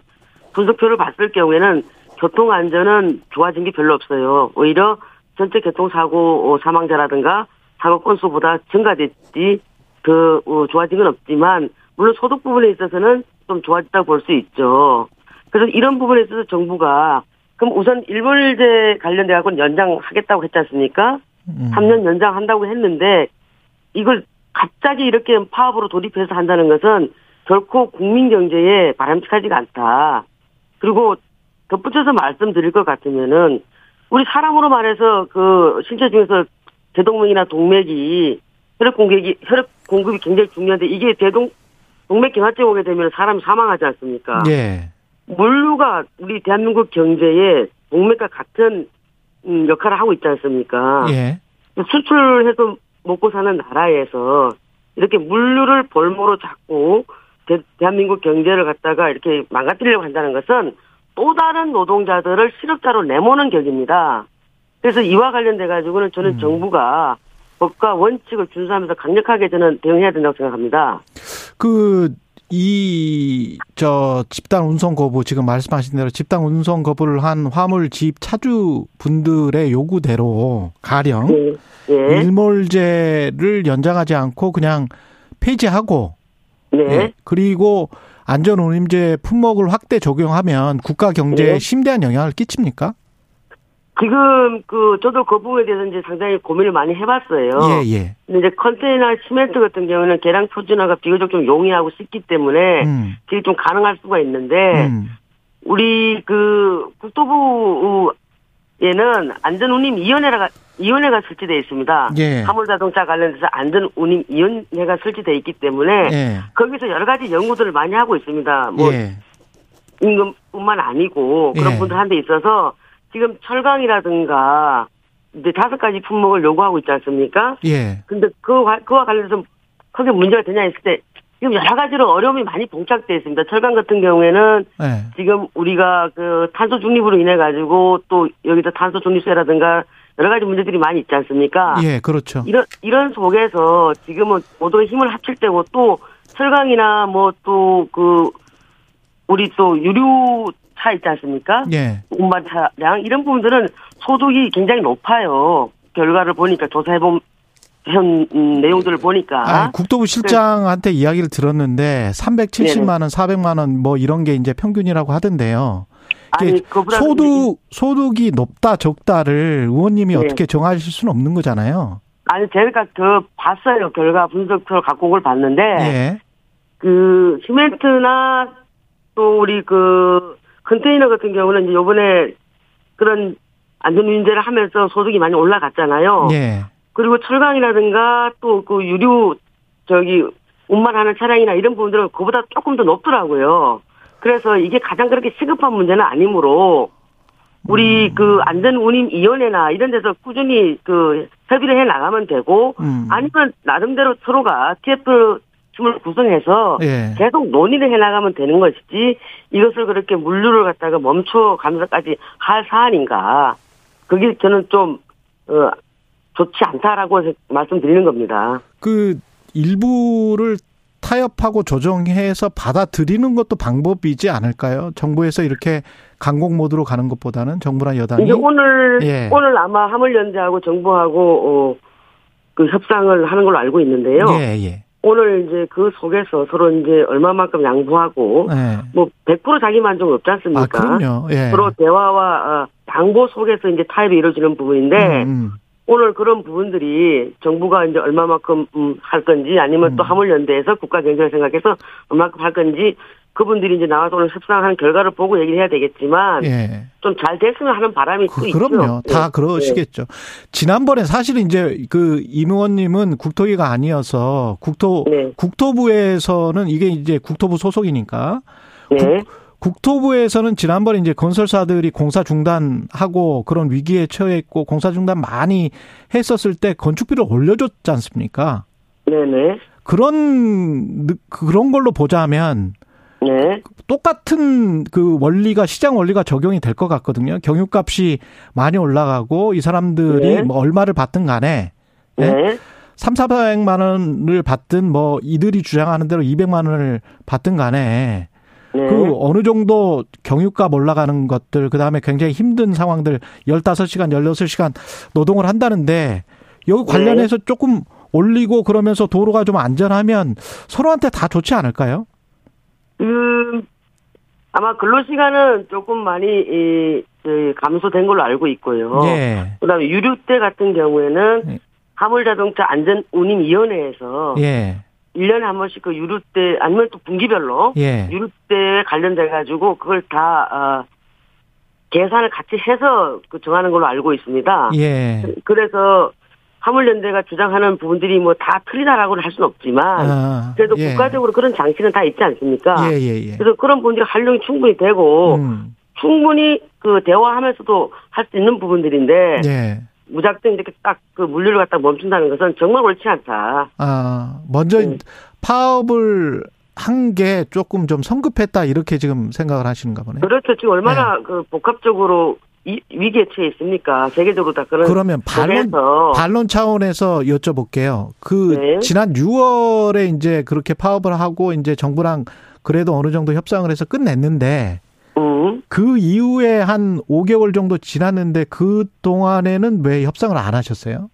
분석표를 봤을 경우에는 교통 안전은 좋아진 게 별로 없어요. 오히려 전체 교통사고 어, 사망자라든가 사고 건수보다 증가됐지 더 어, 좋아진 건 없지만 물론 소득 부분에 있어서는 좀 좋아졌다고 볼 수 있죠. 그래서 이런 부분에 있어서 정부가 그럼 우선 일몰제 관련돼 갖고 연장하겠다고 했지 않습니까? 음. 3년 연장한다고 했는데 이걸 갑자기 이렇게 파업으로 돌입해서 한다는 것은 결코 국민 경제에 바람직하지가 않다. 그리고 덧붙여서 말씀드릴 것 같으면은 우리 사람으로 말해서 그 신체 중에서 대동맥이나 동맥이 혈액 공급이 혈액 공급이 굉장히 중요한데 이게 대동 동맥 경화증 오게 되면 사람이 사망하지 않습니까? 예. 물류가 우리 대한민국 경제에 동맥과 같은 음, 역할을 하고 있지 않습니까? 예. 수출해서 먹고 사는 나라에서 이렇게 물류를 볼모로 잡고 대, 한민국 경제를 갖다가 이렇게 망가뜨리려고 한다는 것은 또 다른 노동자들을 실업자로 내모는 격입니다. 그래서 이와 관련돼 가지고는 저는 음. 정부가 법과 원칙을 준수하면서 강력하게 저는 대응해야 된다고 생각합니다. 그 이, 저, 집단 운송 거부, 지금 말씀하신 대로 집단 운송 거부를 한 화물 집 차주 분들의 요구대로 가령 예. 예. 일몰제를 연장하지 않고 그냥 폐지하고 네. 예. 그리고 안전 운임제 품목을 확대 적용하면 국가 경제에 네. 심대한 영향을 끼칩니까? 지금 그 저도 그 부분에 대해서 이제 상당히 고민을 많이 해봤어요. 예, 예. 근데 이제 컨테이너 시멘트 같은 경우는 계량 표준화가 비교적 좀 용이하고 쉽기 때문에 음, 그게 좀 가능할 수가 있는데 음. 우리 그 국토부에는 안전운임 위원회가 위원회가 설치되어 있습니다. 예. 화물자동차 관련해서 안전운임위원회가 설치되어 있기 때문에 예. 거기서 여러 가지 연구들을 많이 하고 있습니다. 뭐 예. 임금뿐만 아니고 그런 예. 분들한테 있어서 지금 철강이라든가 이제 다섯 가지 품목을 요구하고 있지 않습니까? 예. 근데 그 그와 관련해서 크게 문제가 되냐 했을 때 지금 여러 가지로 어려움이 많이 봉착돼 있습니다. 철강 같은 경우에는 예. 지금 우리가 그 탄소 중립으로 인해 가지고 또 여기서 탄소 중립세라든가 여러 가지 문제들이 많이 있지 않습니까? 예, 그렇죠. 이런 이런 속에서 지금은 모두 힘을 합칠 때고 또 철강이나 뭐 또 그 우리 또 유류 차 있지 않습니까? 예. 운반 차량 이런 부분들은 소득이 굉장히 높아요. 결과를 보니까 조사해본 현 음, 내용들을 보니까 아, 국토부 실장한테 이야기를 들었는데 370만 원, 400만 원 뭐 이런 게 이제 평균이라고 하던데요. 아니 소득 소득이 높다 적다를 의원님이 네. 어떻게 정하실 수는 없는 거잖아요. 아니 제가 그 봤어요 결과 분석표를 갖고 온 걸 봤는데 예. 그 시멘트나 또 우리 그 컨테이너 같은 경우는 이제 요번에 그런 안전운임제를 하면서 소득이 많이 올라갔잖아요. 예. 그리고 철강이라든가 또 그 유류 저기 운반하는 차량이나 이런 부분들은 그보다 조금 더 높더라고요. 그래서 이게 가장 그렇게 시급한 문제는 아니므로 우리 그 안전운임위원회나 이런 데서 꾸준히 그 협의를 해 나가면 되고 음. 아니면 나름대로 서로가 TF 팀을 구성해서 예. 계속 논의를 해 나가면 되는 것이지 이것을 그렇게 물류를 갖다가 멈춰 가면서까지 할 사안인가 그게 저는 좀 어, 좋지 않다라고 말씀드리는 겁니다. 그 일부를 타협하고 조정해서 받아들이는 것도 방법이지 않을까요? 정부에서 이렇게 강공 모드로 가는 것보다는 정부나 여당이 이제 오늘 예. 오늘 아마 화물연대하고 정부하고 어, 그 협상을 하는 걸로 알고 있는데요. 예, 예. 오늘 이제 그 속에서 서로 이제 얼마만큼 양보하고 예. 뭐100% 자기 만족 없지 않습니까? 아, 그럼요. 예. 서로 대화와 어, 양보 속에서 이제 타협이 이루어지는 부분인데 음, 음. 오늘 그런 부분들이 정부가 이제 얼마만큼 음, 할 건지 아니면 또 음. 화물연대에서 국가 경제를 생각해서 얼마만큼 할 건지 그분들이 이제 나와서 오늘 협상하는 결과를 보고 얘기를 해야 되겠지만 예. 좀잘 됐으면 하는 바람이 또 그, 있죠. 그럼요. 다 예. 그러시겠죠. 지난번에 사실은 이제 그 임 의원님은 국토위가 아니어서 국토 네. 국토부에서는 이게 이제 국토부 소속이니까 네. 국 토부에서는 지난번에 이제 건설사들이 공사 중단하고 그런 위기에 처했고 공사 중단 많이 했었을 때 건축비를 올려줬지 않습니까? 네네. 그런 느- 그런 걸로 보자면 네. 똑같은 그 원리가 시장 원리가 적용이 될 것 같거든요. 경유값이 많이 올라가고 이 사람들이 네. 뭐 얼마를 받든 간에 예? 네. 3, 400만 원을 받든 뭐 이들이 주장하는 대로 200만 원을 받든 간에 네. 그 어느 정도 경유값 올라가는 것들 그다음에 굉장히 힘든 상황들 15시간 16시간 노동을 한다는데 여기 네. 관련해서 조금 올리고 그러면서 도로가 좀 안전하면 서로한테 다 좋지 않을까요? 음, 아마 근로시간은 조금 많이, 이, 그 감소된 걸로 알고 있고요. 예. 그 다음에 유류대 같은 경우에는 예. 화물자동차 안전운임위원회에서 예. 1년에 한 번씩 그 유류대, 아니면 또 분기별로 예. 유류대에 관련돼가지고 그걸 다, 어, 계산을 같이 해서 그 정하는 걸로 알고 있습니다. 예. 그래서 화물연대가 주장하는 부분들이 뭐 다 틀리다라고는 할 수는 없지만 아, 그래도 예. 국가적으로 그런 장치는 다 있지 않습니까? 예, 예, 예. 그래서 그런 부분들이 활용이 충분히 되고 음. 충분히 그 대화하면서도 할 수 있는 부분들인데 예. 무작정 이렇게 딱 그 물류를 갖다 멈춘다는 것은 정말 옳지 않다. 아, 먼저 네. 파업을 한 게 조금 좀 성급했다 이렇게 지금 생각을 하시는가 보네요. 그렇죠. 지금 얼마나 그 복합적으로 이, 위기에 처해 있습니까? 세계적으로 다 그런. 그러면 반론, 반론 차원에서 여쭤볼게요. 그, 네. 지난 6월에 이제 그렇게 파업을 하고 이제 정부랑 그래도 어느 정도 협상을 해서 끝냈는데, 음. 그 이후에 한 5개월 정도 지났는데 그 동안에는 왜 협상을 안 하셨어요?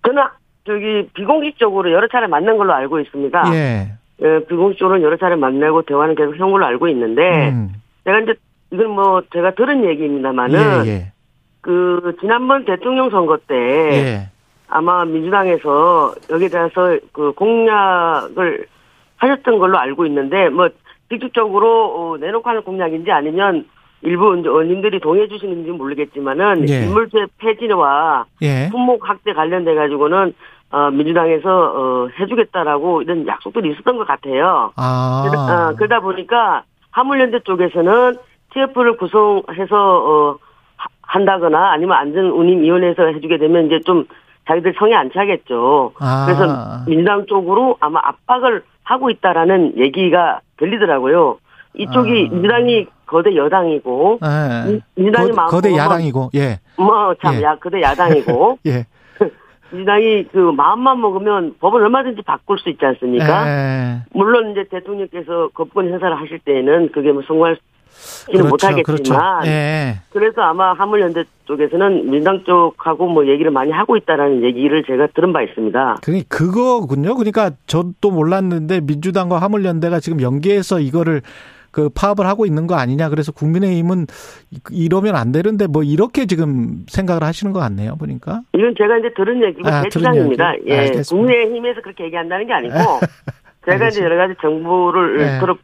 그나 저기 비공식적으로 여러 차례 만난 걸로 알고 있습니다. 예. 예 비공식적으로 여러 차례 만나고 대화는 계속 한 걸로 알고 있는데 음. 제가 이제 이건 뭐 제가 들은 얘기입니다만은 예, 예. 그 지난번 대통령 선거 때 예. 아마 민주당에서 여기에 대해서 그 공약을 하셨던 걸로 알고 있는데 뭐 직접적으로 어, 내놓고 하는 공약인지 아니면 일부 의원님들이 동의해 주시는지 모르겠지만은 예. 인물제 폐지와 예. 품목 확대 관련돼 가지고는 어, 민주당에서 어, 해주겠다라고 이런 약속들이 있었던 것 같아요. 아. 그러다, 어, 그러다 보니까 화물연대 쪽에서는 TF를 구성해서 어, 한다거나 아니면 안전운임위원회에서 해주게 되면 이제 좀 자기들 성에 안 차겠죠. 아. 그래서 민주당 쪽으로 아마 압박을 하고 있다라는 얘기가 들리더라고요. 이쪽이 아. 민주당이 거대 여당이고 네. 민주당이 거, 거대 야당이고 예. 뭐참 예. 야 거대 야당이고 예. 민주당이 그 마음만 먹으면 법을 얼마든지 바꿀 수 있지 않습니까? 예. 물론 이제 대통령께서 거부권 행사를 하실 때에는 그게 뭐 성공할 그렇죠, 못하겠지만 그렇죠. 예. 그래서 아마 화물연대 쪽에서는 민당 쪽하고 뭐 얘기를 많이 하고 있다라는 얘기를 제가 들은 바 있습니다. 그 그거군요. 그러니까 저도 몰랐는데 민주당과 화물연대가 지금 연계해서 이거를 그 파업을 하고 있는 거 아니냐. 그래서 국민의힘은 이러면 안 되는데 뭐 이렇게 지금 생각을 하시는 것 같네요. 보니까. 이건 제가 이제 들은 얘기고 아, 제 주장입니다. 예. 국민의힘에서 그렇게 얘기한다는 게 아니고 제가 이제 여러 가지 정보를 예. 들어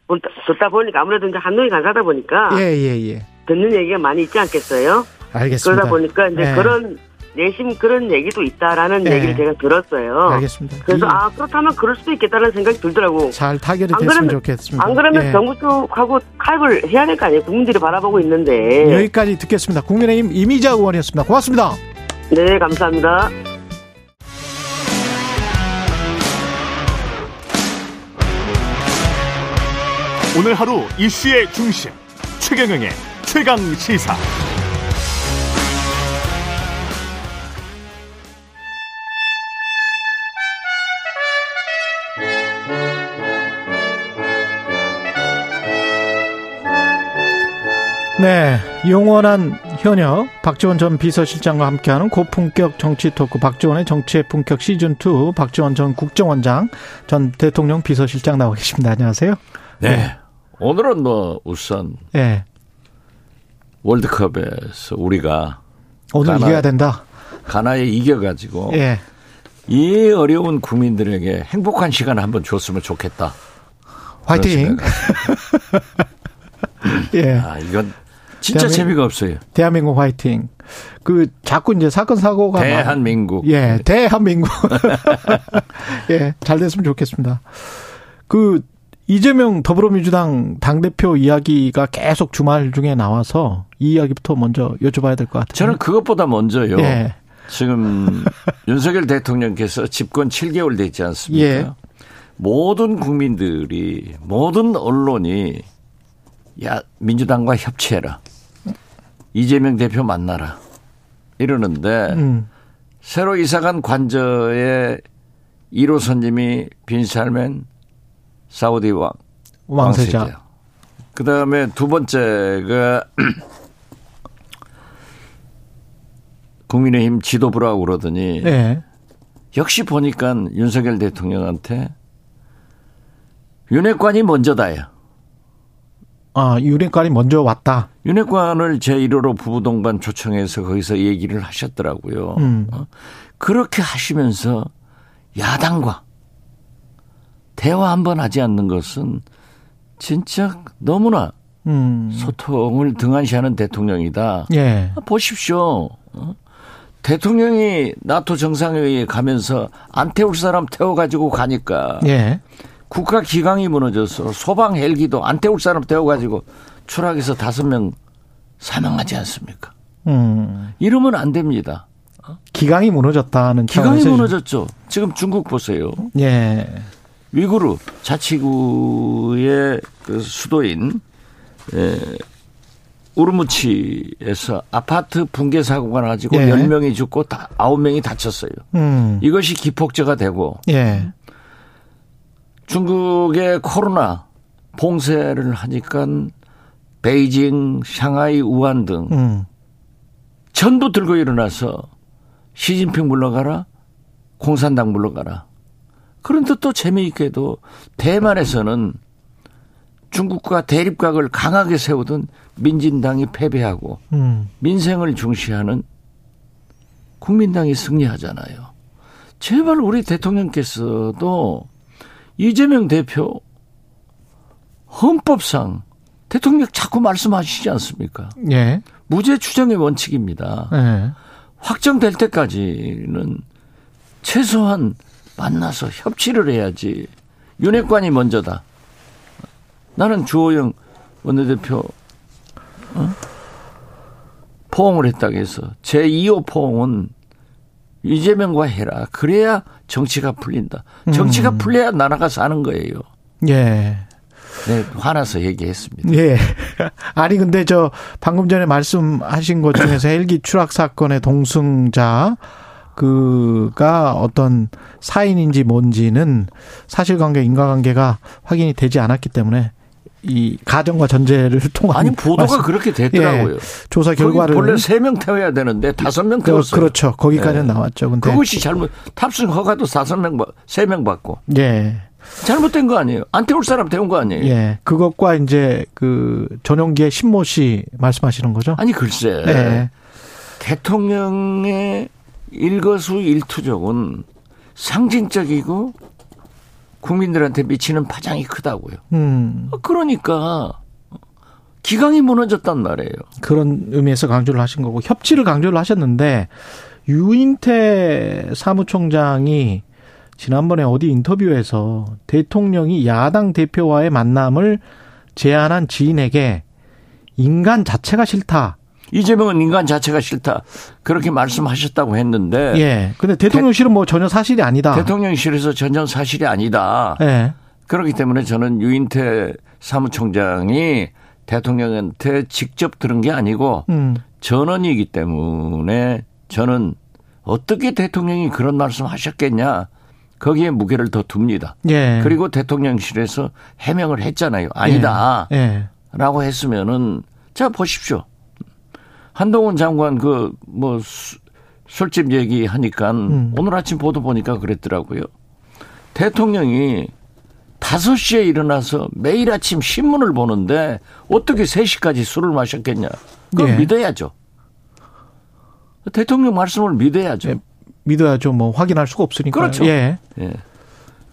듣다 보니까 아무래도 이제 한동이 간사다 보니까 예, 예, 예. 듣는 얘기가 많이 있지 않겠어요? 알겠습니다. 그러다 보니까 이제 예. 그런 내심 그런 얘기도 있다라는 예. 얘기를 제가 들었어요. 알겠습니다. 그래서 아 그렇다면 그럴 수도 있겠다는 생각이 들더라고. 잘 타결이 됐으면 그러면, 좋겠습니다. 안 그러면 예. 정부 쪽하고 칼을 해야 될 거 아니에요. 국민들이 바라보고 있는데. 여기까지 듣겠습니다. 국민의힘 이미자 의원이었습니다. 고맙습니다. 네, 감사합니다. 오늘 하루 이슈의 중심 최경영의 최강 시사. 네, 영원한 현역 박지원 전 비서실장과 함께하는 고품격 정치 토크 박지원의 정치의 품격 시즌 2 박지원 전 국정원장 전 대통령 비서실장 나와 계십니다. 안녕하세요. 네. 네. 오늘은 뭐 우선 네. 월드컵에서 우리가 오늘 가나, 이겨야 된다. 가나에 이겨가지고 예. 이 어려운 국민들에게 행복한 시간을 한번 줬으면 좋겠다. 화이팅. 예. 아, 이건 진짜 재미가 없어요. 대한민국 화이팅. 그 자꾸 이제 사건 사고가 대한민국. 예, 대한민국. 예, 잘 됐으면 좋겠습니다. 그 이재명 더불어민주당 당대표 이야기가 계속 주말 중에 나와서 이 이야기부터 먼저 여쭤봐야 될 것 같아요. 저는 그것보다 먼저요. 예. 지금 윤석열 대통령께서 집권 7개월 됐지 않습니까? 예. 모든 국민들이 모든 언론이 야 민주당과 협치해라. 이재명 대표 만나라. 이러는데 음. 새로 이사간 관저에 1호 선님이 빈살면 사우디 왕, 왕세자. 왕세자. 그 다음에 두 번째가 국민의힘 지도부라고 그러더니 네. 역시 보니까 윤석열 대통령한테 윤핵관이 먼저다요. 아, 윤핵관이 먼저 왔다. 윤핵관을 제1호로 부부동반 초청해서 거기서 얘기를 하셨더라고요. 음. 어? 그렇게 하시면서 야당과 대화 한번 하지 않는 것은 진짜 너무나 음. 소통을 등한시하는 대통령이다. 예. 보십시오. 어? 대통령이 나토 정상회의에 가면서 안 태울 사람 태워가지고 가니까 예. 국가 기강이 무너져서 소방 헬기도 안 태울 사람 태워가지고 추락해서 다섯 명 사망하지 않습니까? 음. 이러면 안 됩니다. 기강이 무너졌다는 기강이 무너졌죠. 지금 중국 보세요. 예. 위구르 자치구의 그 수도인 에, 우르무치에서 아파트 붕괴 사고가 나가지고 예. 10명이 죽고 9명이 다쳤어요. 음. 이것이 기폭제가 되고 예. 중국의 코로나 봉쇄를 하니까 베이징, 샹하이, 우한 등 음. 전부 들고 일어나서 시진핑 물러가라, 공산당 물러가라. 그런데 또 재미있게도 대만에서는 중국과 대립각을 강하게 세우던 민진당이 패배하고 음. 민생을 중시하는 국민당이 승리하잖아요. 제발 우리 대통령께서도 이재명 대표 헌법상 대통령 자꾸 말씀하시지 않습니까? 예. 무죄 추정의 원칙입니다. 예. 확정될 때까지는 최소한 만나서 협치를 해야지. 윤핵관이 먼저다. 나는 주호영 원내대표 어? 포옹을 했다고 해서 제 2호 포옹은 이재명과 해라. 그래야 정치가 풀린다. 정치가 음. 풀려야 나라가 사는 거예요. 예. 네, 화나서 얘기했습니다. 예. 아니 근데 저 방금 전에 말씀하신 것 중에서 헬기 추락 사건의 동승자 그가 어떤 사인인지 뭔지는 사실관계 인과관계가 확인이 되지 않았기 때문에 이 가정과 전제를 통한 아니 보도가 말씀. 그렇게 됐더라고요. 예, 조사 결과를 원래 세 명 태워야 되는데 다섯 명 태웠어요. 그렇죠. 거기까지는 예. 나왔죠. 근데 그것이 잘못 탑승 허가도 다섯 명, 세 명 받고. 예. 잘못된 거 아니에요. 안 태울 사람 태운 거 아니에요. 예. 그것과 이제 그 전용기의 신모 씨 말씀하시는 거죠? 아니 글쎄. 예. 대통령의 일거수일투족은 상징적이고 국민들한테 미치는 파장이 크다고요. 음. 그러니까 기강이 무너졌단 말이에요. 그런 의미에서 강조를 하신 거고 협치를 강조를 하셨는데 유인태 사무총장이 지난번에 어디 인터뷰에서 대통령이 야당 대표와의 만남을 제안한 지인에게 인간 자체가 싫다. 이재명은 인간 자체가 싫다. 그렇게 말씀하셨다고 했는데. 예. 근데 대통령실은 뭐 전혀 사실이 아니다. 대통령실에서 전혀 사실이 아니다. 예. 그렇기 때문에 저는 유인태 사무총장이 대통령한테 직접 들은 게 아니고 음. 전원이기 때문에 저는 어떻게 대통령이 그런 말씀 하셨겠냐. 거기에 무게를 더 둡니다. 예. 그리고 대통령실에서 해명을 했잖아요. 아니다. 예. 예. 라고 했으면은 자 보십시오. 한동훈 장관 그 뭐 술집 얘기 하니까 음. 오늘 아침 보도 보니까 그랬더라고요. 대통령이 5시에 일어나서 매일 아침 신문을 보는데 어떻게 3시까지 술을 마셨겠냐. 그걸 예. 믿어야죠. 대통령 말씀을 믿어야죠. 예. 믿어야죠. 뭐 확인할 수가 없으니까. 그렇죠. 예. 예.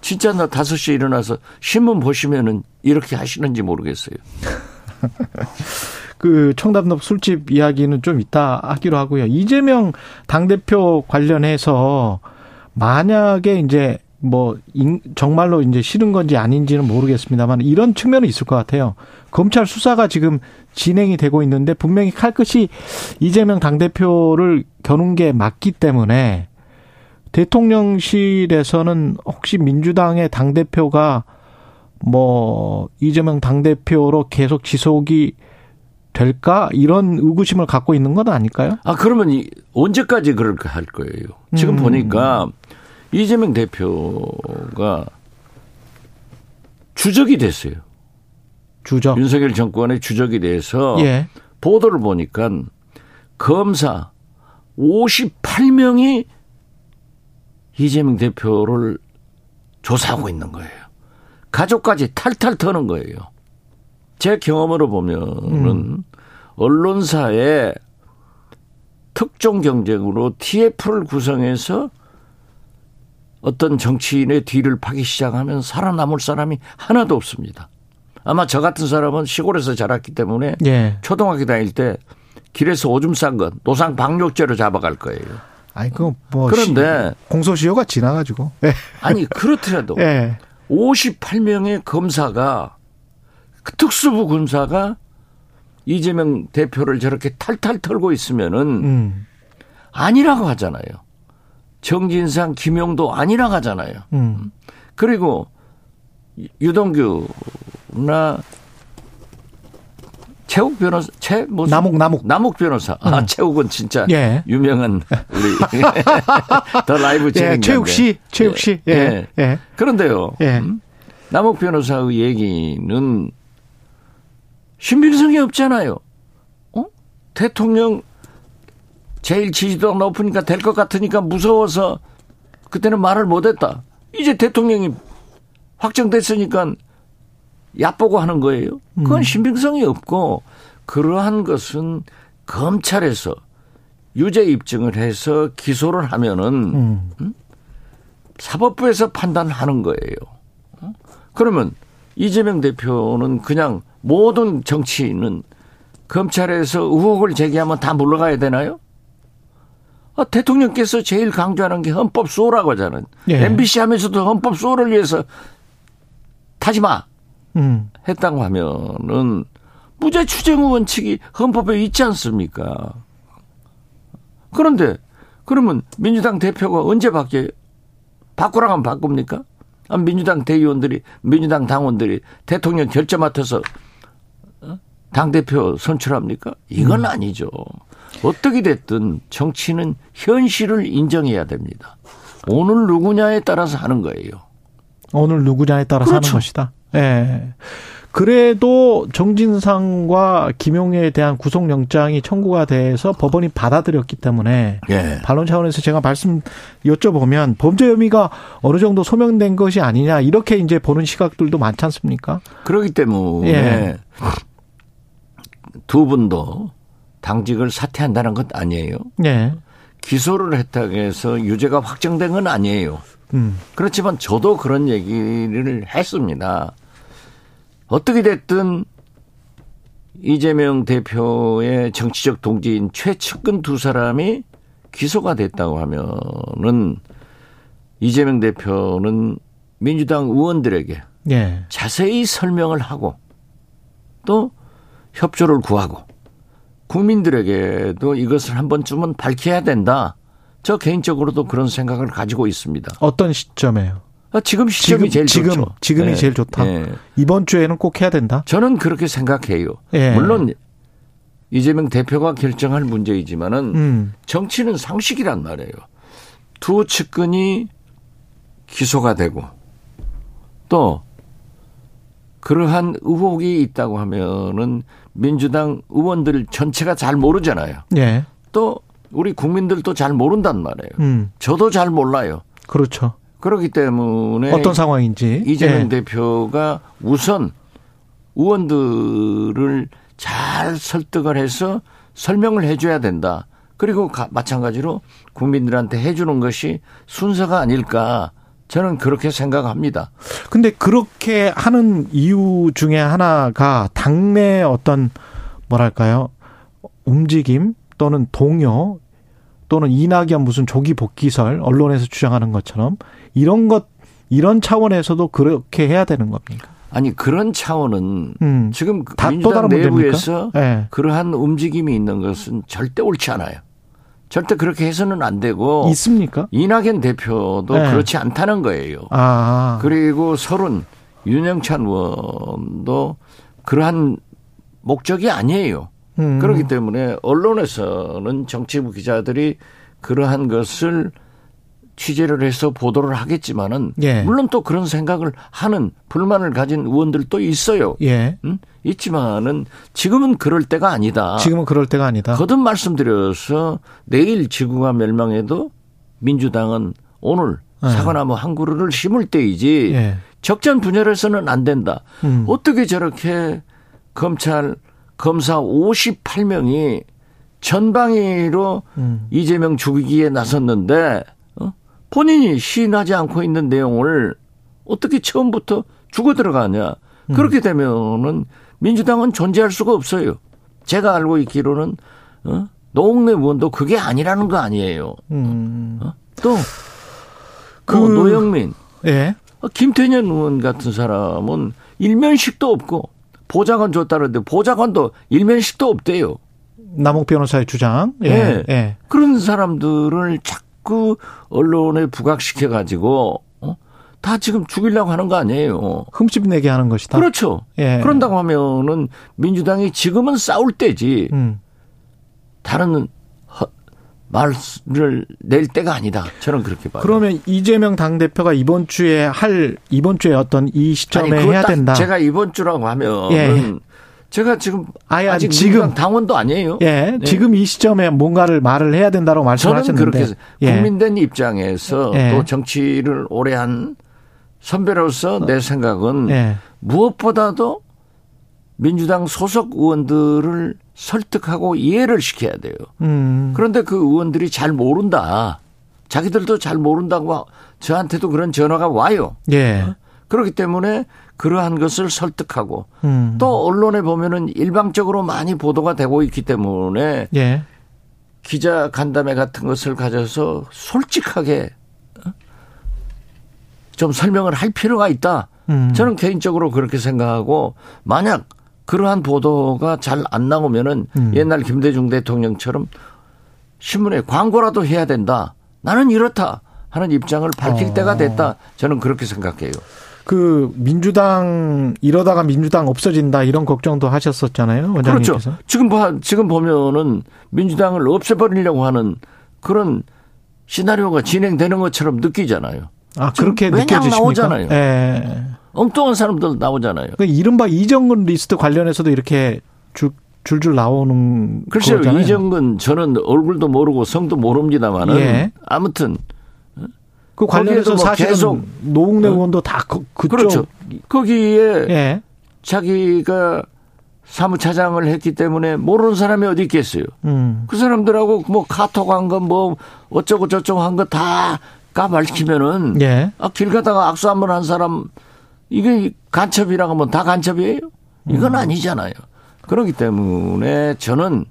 진짜 나 5시에 일어나서 신문 보시면은 이렇게 하시는지 모르겠어요. 그 청담동 술집 이야기는 좀 이따 하기로 하고요. 이재명 당대표 관련해서 만약에 이제 뭐 정말로 이제 싫은 건지 아닌지는 모르겠습니다만 이런 측면은 있을 것 같아요. 검찰 수사가 지금 진행이 되고 있는데 분명히 칼끝이 이재명 당대표를 겨눈 게 맞기 때문에 대통령실에서는 혹시 민주당의 당대표가 뭐 이재명 당대표로 계속 지속이 될까 이런 의구심을 갖고 있는 건 아닐까요? 아 그러면 이, 언제까지 그렇게 할 거예요? 지금 음. 보니까 이재명 대표가 주적이 됐어요. 주적. 윤석열 정권의 주적이 돼서 예. 보도를 보니까 검사 58명이 이재명 대표를 조사하고 있는 거예요. 가족까지 탈탈 터는 거예요. 제 경험으로 보면은 음. 언론사의 특종 경쟁으로 TF를 구성해서 어떤 정치인의 뒤를 파기 시작하면 살아남을 사람이 하나도 없습니다. 아마 저 같은 사람은 시골에서 자랐기 때문에 예. 초등학교 다닐 때 길에서 오줌 싼 건 노상 방역죄로 잡아갈 거예요. 아니 그뭐 그런데 공소시효가 지나가지고 예. 아니 그렇더라도 예. 58명의 검사가 그 특수부 군사가 이재명 대표를 저렇게 탈탈 털고 있으면은 음. 아니라고 하잖아요. 정진상, 김용도 아니라고 하잖아요. 음. 그리고 유동규나 최욱 변호사, 최, 뭐. 남욱, 남욱. 남욱 변호사. 아, 음. 최욱은 진짜. 예. 유명한 우리. 더 라이브 진행자. 예, 최욱 씨, 최욱 씨. 예. 예. 예. 그런데요. 예. 음? 남욱 변호사의 얘기는 신빙성이 없잖아요. 어? 대통령 제일 지지도가 높으니까 될 것 같으니까 무서워서 그때는 말을 못했다. 이제 대통령이 확정됐으니까 얕보고 하는 거예요. 그건 음. 신빙성이 없고 그러한 것은 검찰에서 유죄 입증을 해서 기소를 하면은 음. 음? 사법부에서 판단하는 거예요. 어? 그러면 이재명 대표는 그냥 모든 정치인은 검찰에서 의혹을 제기하면 다 물러가야 되나요? 아, 대통령께서 제일 강조하는 게 헌법 수호라고 하잖아요. 예. MBC 하면서도 헌법 수호를 위해서 타지 마. 음. 했다고 하면은 무죄 추정 원칙이 헌법에 있지 않습니까? 그런데 그러면 민주당 대표가 언제 바뀌어요? 바꾸라고 하면 바꿉니까? 아, 민주당 대의원들이 민주당 당원들이 대통령 결재 맡아서 어? 당 대표 선출합니까? 이건 음. 아니죠. 어떻게 됐든 정치는 현실을 인정해야 됩니다. 오늘 누구냐에 따라서 하는 거예요. 오늘 누구냐에 따라서 그렇죠. 하는 것이다. 예. 네. 그래도 정진상과 김용혜에 대한 구속영장이 청구가 돼서 법원이 받아들였기 때문에 예. 반론 차원에서 제가 말씀 여쭤보면 범죄 혐의가 어느 정도 소명된 것이 아니냐 이렇게 이제 보는 시각들도 많지 않습니까? 그렇기 때문에 예. 두 분도 당직을 사퇴한다는 것 아니에요. 예. 기소를 했다고 해서 유죄가 확정된 건 아니에요. 음. 그렇지만 저도 그런 얘기를 했습니다. 어떻게 됐든 이재명 대표의 정치적 동지인 최측근 두 사람이 기소가 됐다고 하면은 이재명 대표는 민주당 의원들에게 예. 자세히 설명을 하고 또 협조를 구하고 국민들에게도 이것을 한 번쯤은 밝혀야 된다. 저 개인적으로도 그런 생각을 가지고 있습니다. 어떤 시점에요? 아, 지금 시점이 지금, 제일 지금, 좋죠. 지금이 네. 제일 좋다. 네. 이번 주에는 꼭 해야 된다. 저는 그렇게 생각해요. 네. 물론 이재명 대표가 결정할 문제이지만은 음. 정치는 상식이란 말이에요. 두 측근이 기소가 되고 또 그러한 의혹이 있다고 하면은 민주당 의원들 전체가 잘 모르잖아요. 예. 또 우리 국민들도 잘 모른단 말이에요. 음. 저도 잘 몰라요. 그렇죠. 그렇기 때문에 어떤 상황인지 이재명 예. 대표가 우선 의원들을 잘 설득을 해서 설명을 해줘야 된다. 그리고 마찬가지로 국민들한테 해주는 것이 순서가 아닐까. 저는 그렇게 생각합니다. 근데 그렇게 하는 이유 중에 하나가 당내 어떤 뭐랄까요? 움직임 또는 동요 또는 이낙연 무슨 조기 복귀설 언론에서 주장하는 것처럼 이런 것 이런 차원에서도 그렇게 해야 되는 겁니까? 아니 그런 차원은 음, 지금 민주당 내부에서 네. 그러한 움직임이 있는 것은 절대 옳지 않아요. 절대 그렇게 해서는 안 되고 있습니까? 이낙연 대표도 네. 그렇지 않다는 거예요. 아. 그리고 서른 윤영찬 의원도 그러한 목적이 아니에요. 음. 그렇기 때문에 언론에서는 정치부 기자들이 그러한 것을 취재를 해서 보도를 하겠지만은 예. 물론 또 그런 생각을 하는 불만을 가진 의원들도 있어요. 예. 음? 있지만은 지금은 그럴 때가 아니다. 지금은 그럴 때가 아니다. 거듭 말씀드려서 내일 지구가 멸망해도 민주당은 오늘 예. 사과나무 한 그루를 심을 때이지 예. 적전 분열해서는 안 된다. 음. 어떻게 저렇게 검찰 검사 58명이 전방위로 음. 이재명 죽이기에 나섰는데 본인이 시인하지 않고 있는 내용을 어떻게 처음부터 죽어 들어가냐. 음. 그렇게 되면은 민주당은 존재할 수가 없어요. 제가 알고 있기로는 어? 노웅래 의원도 그게 아니라는 거 아니에요. 음. 어? 또 그, 뭐 노영민, 예. 어, 김태년 의원 같은 사람은 일면식도 없고 보좌관 줬다는데 보좌관도 일면식도 없대요. 남욱 변호사의 주장. 예. 네. 예. 그런 사람들을 자꾸 언론에 부각시켜 가지고 어? 다 지금 죽이려고 하는 거 아니에요. 흠집 내게 하는 것이다. 그렇죠. 예. 그런다고 하면은 민주당이 지금은 싸울 때지. 음. 다른 말을 낼 때가 아니다. 저는 그렇게 봐요. 그러면 이재명 당 대표가 이번 주에 할, 이번 주에 어떤 이 시점에 아니, 해야 된다. 제가 이번 주라고 하면. 예. 제가 지금 아예 아직 지금 당원도 아니에요. 예, 네. 지금 이 시점에 뭔가를 말을 해야 된다고 말씀하셨는데 저는 그렇게 예. 국민된 입장에서 예. 또 정치를 오래 한 선배로서 내 생각은 예. 무엇보다도 민주당 소속 의원들을 설득하고 이해를 시켜야 돼요. 음. 그런데 그 의원들이 잘 모른다. 자기들도 잘 모른다고 저한테도 그런 전화가 와요. 예. 그렇기 때문에 그러한 것을 설득하고 음. 또 언론에 보면은 일방적으로 많이 보도가 되고 있기 때문에 예. 기자 간담회 같은 것을 가져서 솔직하게 어? 좀 설명을 할 필요가 있다. 음. 저는 개인적으로 그렇게 생각하고 만약 그러한 보도가 잘 안 나오면은 음. 옛날 김대중 대통령처럼 신문에 광고라도 해야 된다. 나는 이렇다 하는 입장을 밝힐 어. 때가 됐다. 저는 그렇게 생각해요. 그 민주당 이러다가 민주당 없어진다 이런 걱정도 하셨었잖아요. 원장님께서. 그렇죠. 지금 봐 지금 보면은 민주당을 없애버리려고 하는 그런 시나리오가 진행되는 것처럼 느끼잖아요. 아 그렇게 느껴지십니까? 나오잖아요. 예. 엉뚱한 사람들 나오잖아요. 그 이른바 이정근 리스트 관련해서도 이렇게 줄, 줄줄 나오는 글쎄요. 거잖아요. 이정근 저는 얼굴도 모르고 성도 모릅니다만은 예. 아무튼 그 관련해서 뭐 사실은 계속 노웅래 어? 의원도 다 그, 그쪽 그렇죠. 거기에 예. 자기가 사무차장을 했기 때문에 모르는 사람이 어디 있겠어요. 음. 그 사람들하고 뭐 카톡 한 건 뭐 어쩌고 저쩌고 한 거 다 까발키면은 예. 아, 길 가다가 악수 한 번 한 사람 이게 간첩이라고 하면 다 간첩이에요? 이건 음. 아니잖아요. 그렇기 때문에 저는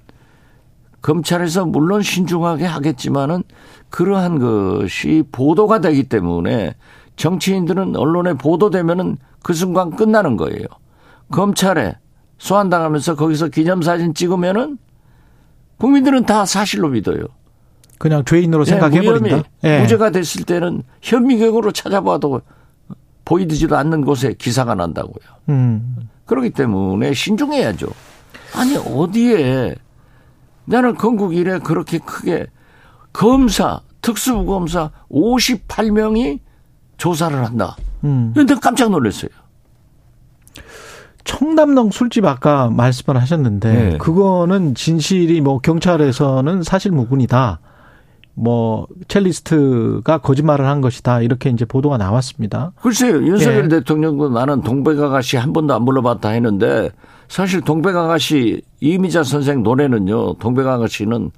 검찰에서 물론 신중하게 하겠지만은 그러한 것이 보도가 되기 때문에 정치인들은 언론에 보도되면은 그 순간 끝나는 거예요. 검찰에 소환당하면서 거기서 기념사진 찍으면은 국민들은 다 사실로 믿어요. 그냥 죄인으로 네, 생각해버린다. 네. 무죄가 됐을 때는 현미경으로 찾아봐도 보이지도 않는 곳에 기사가 난다고요. 음. 그렇기 때문에 신중해야죠. 아니 어디에 나는 건국 이래 그렇게 크게 검사, 특수부 검사 58명이 조사를 한다. 음. 근데 깜짝 놀랐어요. 청담동 술집 아까 말씀을 하셨는데 네. 그거는 진실이 뭐 경찰에서는 사실 무근이다. 뭐 첼리스트가 거짓말을 한 것이다 이렇게 이제 보도가 나왔습니다. 글쎄요 윤석열 예. 대통령도 나는 동백아가씨 한 번도 안 불러봤다 했는데 사실 동백아가씨 이미자 선생 노래는요 동백아가씨는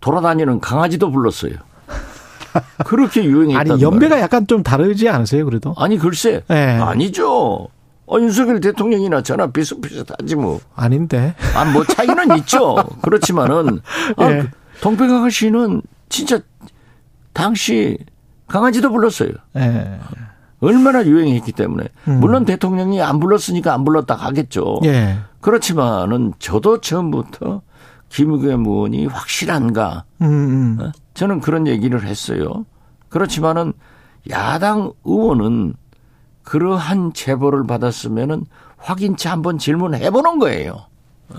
돌아다니는 강아지도 불렀어요. 그렇게 유행했다. 아니 연배가 약간 좀 다르지 않으세요 그래도? 아니 글쎄 예. 아니죠. 어, 윤석열 대통령이나 저나 비슷비슷하지 뭐. 아닌데. 아, 뭐 차이는 있죠. 그렇지만은 아, 예. 동백아가씨는 진짜 당시 강아지도 불렀어요. 예. 얼마나 유행했기 때문에 음. 물론 대통령이 안 불렀으니까 안 불렀다 하겠죠. 예. 그렇지만은 저도 처음부터 김의겸 의원이 확실한가? 음, 음. 어? 저는 그런 얘기를 했어요. 그렇지만은 야당 의원은 그러한 제보를 받았으면은 확인치 한번 질문해 보는 거예요. 어?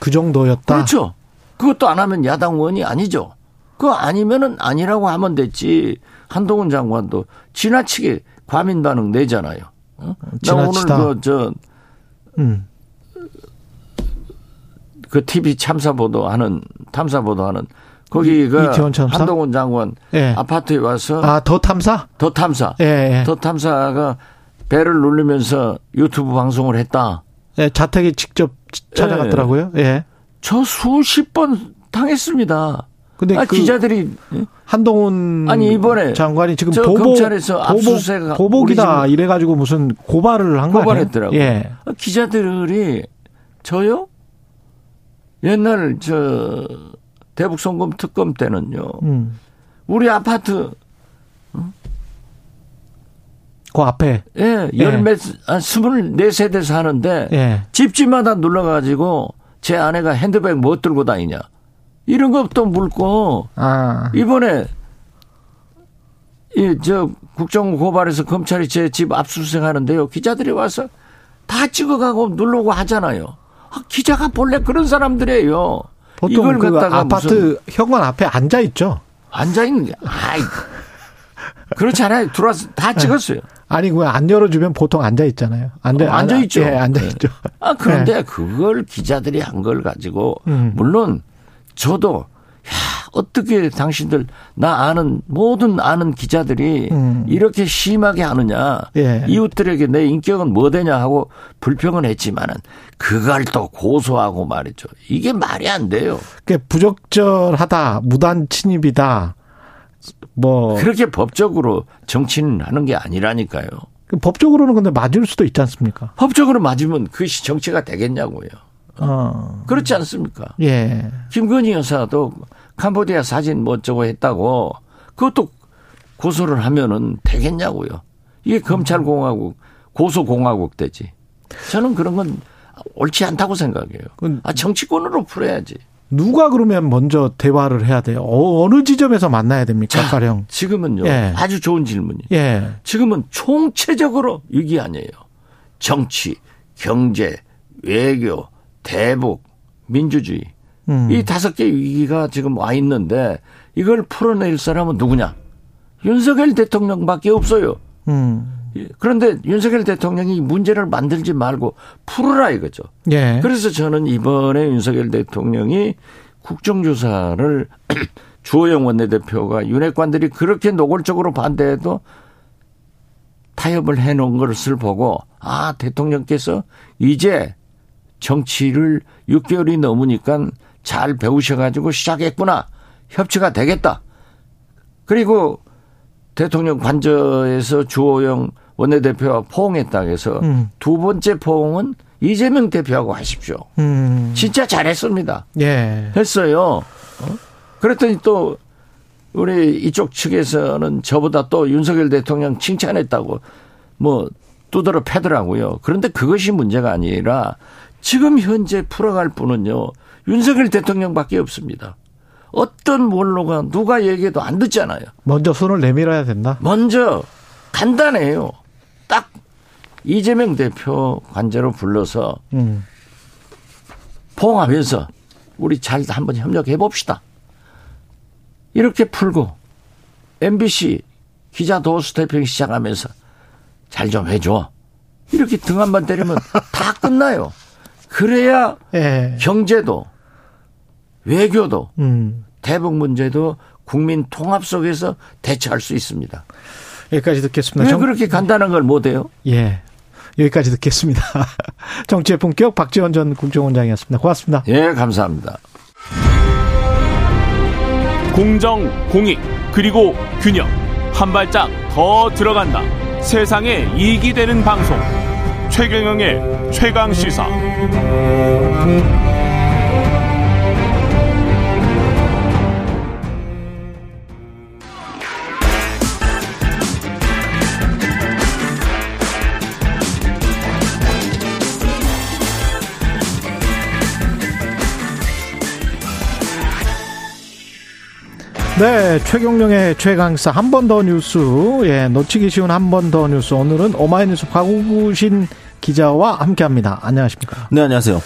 그 정도였다. 그렇죠. 그것도 안 하면 야당 의원이 아니죠. 그거 아니면은 아니라고 하면 됐지. 한동훈 장관도 지나치게 과민 반응 내잖아요. 어? 나 오늘 그저 음. 그 TV 참사 보도하는 탐사 보도하는 거기 그 한동훈 장관 예. 아파트에 와서 아 더 탐사 더 탐사 예, 예. 더 탐사가 배를 누르면서 유튜브 방송을 했다. 예, 자택에 직접 찾아갔더라고요. 예. 저 수십 번 당했습니다. 근데 아, 그 기자들이 한동훈 아니 이번에 장관이 지금 보복 검찰에서 압수수색 보복이다 이래 가지고 무슨 고발을 한 거예요. 고발했더라고요. 예. 기자들이 저요? 옛날 저 대북 송금 특검 때는요. 음. 우리 아파트 어? 그 앞에 예, 열몇 예. 스물네 세대 사는데 예. 집집마다 눌러 가지고 제 아내가 핸드백 뭐 들고 다니냐. 이런 것도 물고 아. 이번에 예, 저 국정 고발해서 검찰이 제 집 압수수색 하는데요. 기자들이 와서 다 찍어가고 누르고 하잖아요. 아, 기자가 본래 그런 사람들이에요. 보통 이걸 그 아파트 현관 앞에 앉아 있죠. 앉아 있는 게 아이 그렇잖아요. 들어와서 다 네. 찍었어요. 아니 그안 열어주면 보통 앉아 있잖아요. 앉아 어, 앉아 있죠. 예, 앉아 있죠. 아 그런데 네. 그걸 기자들이 한 걸 가지고 음. 물론 저도 야, 어떻게 당신들 나 아는 모든 아는 기자들이 음. 이렇게 심하게 하느냐 예. 이웃들에게 내 인격은 뭐 되냐 하고 불평은 했지만은 그걸 또 고소하고 말이죠 이게 말이 안 돼요. 그 부적절하다 무단 침입이다 뭐 그렇게 법적으로 정치는 하는 게 아니라니까요. 그 법적으로는 근데 맞을 수도 있지 않습니까? 법적으로 맞으면 그것이 정치가 되겠냐고요. 어. 그렇지 않습니까? 예. 김건희 여사도 캄보디아 사진 뭐 어쩌고 했다고 그것도 고소를 하면은 되겠냐고요. 이게 검찰공화국, 고소공화국 되지. 저는 그런 건 옳지 않다고 생각해요. 아, 정치권으로 풀어야지. 누가 그러면 먼저 대화를 해야 돼요? 어, 느 지점에서 만나야 됩니까, 가령? 지금은요. 예. 아주 좋은 질문이에요. 예. 지금은 총체적으로 위기 아니에요. 정치, 경제, 외교, 대북, 민주주의. 음. 이 다섯 개 위기가 지금 와 있는데 이걸 풀어낼 사람은 누구냐? 윤석열 대통령밖에 없어요. 음. 그런데 윤석열 대통령이 문제를 만들지 말고 풀으라 이거죠. 예. 그래서 저는 이번에 윤석열 대통령이 국정조사를 주호영 원내대표가 윤핵관들이 그렇게 노골적으로 반대해도 타협을 해놓은 것을 보고 아 대통령께서 이제 정치를 6개월이 넘으니까 잘 배우셔가지고 시작했구나. 협치가 되겠다. 그리고 대통령 관저에서 주호영 원내대표와 포옹했다 해서 음. 두 번째 포옹은 이재명 대표하고 하십시오. 음. 진짜 잘했습니다. 예. 했어요. 어? 그랬더니 또 우리 이쪽 측에서는 저보다 또 윤석열 대통령 칭찬했다고 뭐 두드러 패더라고요. 그런데 그것이 문제가 아니라 지금 현재 풀어갈 분은요. 윤석열 대통령밖에 없습니다. 어떤 원로가 누가 얘기해도 안 듣잖아요. 먼저 손을 내밀어야 된다. 먼저 간단해요. 딱 이재명 대표 관제로 불러서 음. 포옹하면서 우리 잘 한번 협력해 봅시다. 이렇게 풀고 MBC 기자 도수 대표 시작하면서 잘 좀 해줘. 이렇게 등 한 번 때리면 다 끝나요. 그래야 예. 경제도 외교도 음. 대북 문제도 국민 통합 속에서 대처할 수 있습니다. 여기까지 듣겠습니다. 왜 정... 그렇게 간단한 걸 못해요? 예. 여기까지 듣겠습니다. 정치의 본격 박지원 전 국정원장이었습니다. 고맙습니다. 예, 감사합니다. 공정, 공익, 그리고 균형. 한 발짝 더 들어간다. 세상에 이익이 되는 방송. 최경영의 최강 시사. 네, 최경령의 최강사 한 번 더 뉴스, 예, 놓치기 쉬운 한 번 더 뉴스. 오늘은 오마이뉴스 박우신 기자와 함께합니다. 안녕하십니까? 네, 안녕하세요.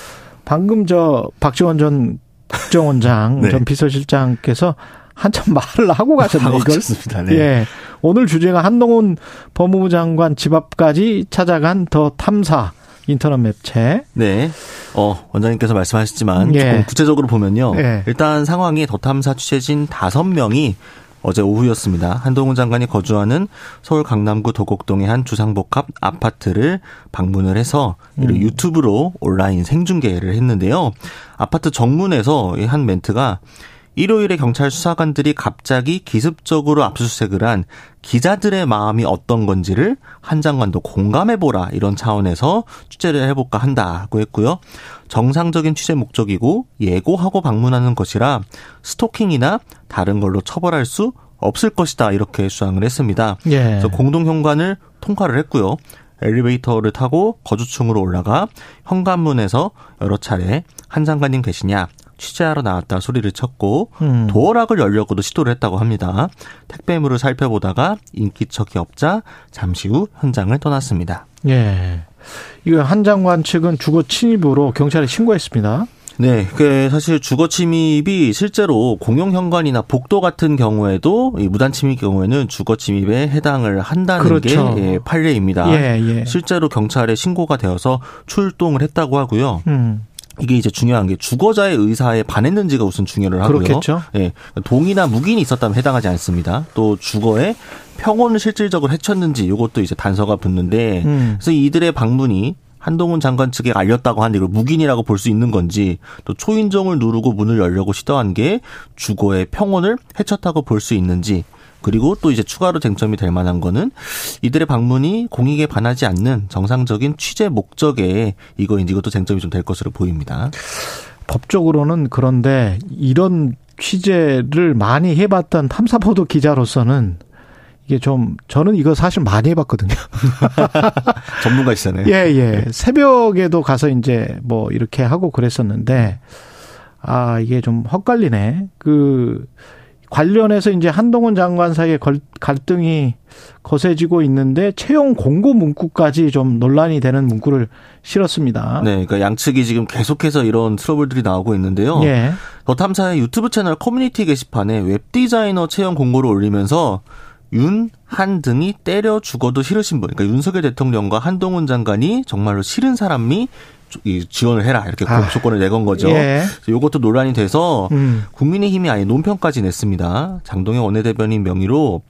방금 저 박지원 전 국정원장 네. 전 비서실장께서 한참 말을 하고 가셨네요. 하고 가셨습니다. 네. 예. 오늘 주제가 한동훈 법무부 장관 집 앞까지 찾아간 더 탐사 인터넷 맵체. 네. 어, 원장님께서 말씀하셨지만 예. 조금 구체적으로 보면요. 예. 일단 상황이 더 탐사 취재진 다섯 명이 어제 오후였습니다. 한동훈 장관이 거주하는 서울 강남구 도곡동의 한 주상복합 아파트를 방문을 해서 음. 유튜브로 온라인 생중계를 했는데요. 아파트 정문에서 한 멘트가 일요일에 경찰 수사관들이 갑자기 기습적으로 압수수색을 한 기자들의 마음이 어떤 건지를 한 장관도 공감해보라 이런 차원에서 취재를 해볼까 한다고 했고요. 정상적인 취재 목적이고 예고하고 방문하는 것이라 스토킹이나 다른 걸로 처벌할 수 없을 것이다 이렇게 주장을 했습니다. 예. 그래서 공동 현관을 통과를 했고요. 엘리베이터를 타고 거주층으로 올라가 현관문에서 여러 차례 한 장관님 계시냐, 취재하러 나왔다 소리를 쳤고 음. 도어락을 열려고도 시도를 했다고 합니다. 택배물을 살펴보다가 인기척이 없자 잠시 후 현장을 떠났습니다. 예. 이거 한 장관 측은 주거 침입으로 경찰에 신고했습니다. 네, 그 사실 주거 침입이 실제로 공용 현관이나 복도 같은 경우에도 이 무단 침입 경우에는 주거 침입에 해당을 한다는 그렇죠. 게 예, 판례입니다. 예, 예. 실제로 경찰에 신고가 되어서 출동을 했다고 하고요. 음. 이게 이제 중요한 게 주거자의 의사에 반했는지가 우선 중요를 하고요. 그렇겠죠. 예. 동이나 묵인이 있었다면 해당하지 않습니다. 또 주거에 평온을 실질적으로 해쳤는지 이것도 이제 단서가 붙는데 음. 그래서 이들의 방문이 한동훈 장관 측에 알렸다고 하는데 이걸 묵인이라고 볼 수 있는 건지 또 초인종을 누르고 문을 열려고 시도한 게 주거의 평온을 해쳤다고 볼 수 있는지 그리고 또 이제 추가로 쟁점이 될 만한 거는 이들의 방문이 공익에 반하지 않는 정상적인 취재 목적에 이거 이것도 쟁점이 좀 될 것으로 보입니다. 법적으로는 그런데 이런 취재를 많이 해봤던 탐사보도 기자로서는 이게 좀 저는 이거 사실 많이 해봤거든요. 전문가시잖아요. 예, 예. 새벽에도 가서 이제 뭐 이렇게 하고 그랬었는데 아 이게 좀 헛갈리네. 그 관련해서 이제 한동훈 장관 사이에 갈등이 거세지고 있는데 채용 공고 문구까지 좀 논란이 되는 문구를 실었습니다. 네, 그러니까 양측이 지금 계속해서 이런 트러블들이 나오고 있는데요. 예. 더 탐사의 유튜브 채널 커뮤니티 게시판에 웹 디자이너 채용 공고를 올리면서 윤, 한 등이 때려 죽어도 싫으신 분, 그러니까 윤석열 대통령과 한동훈 장관이 정말로 싫은 사람이 지원을 해라 이렇게 아, 조건을 내건 거죠. 예. 이것도 논란이 돼서 음. 국민의힘이 아예 논평까지 냈습니다. 장동영 원내대변인 명의로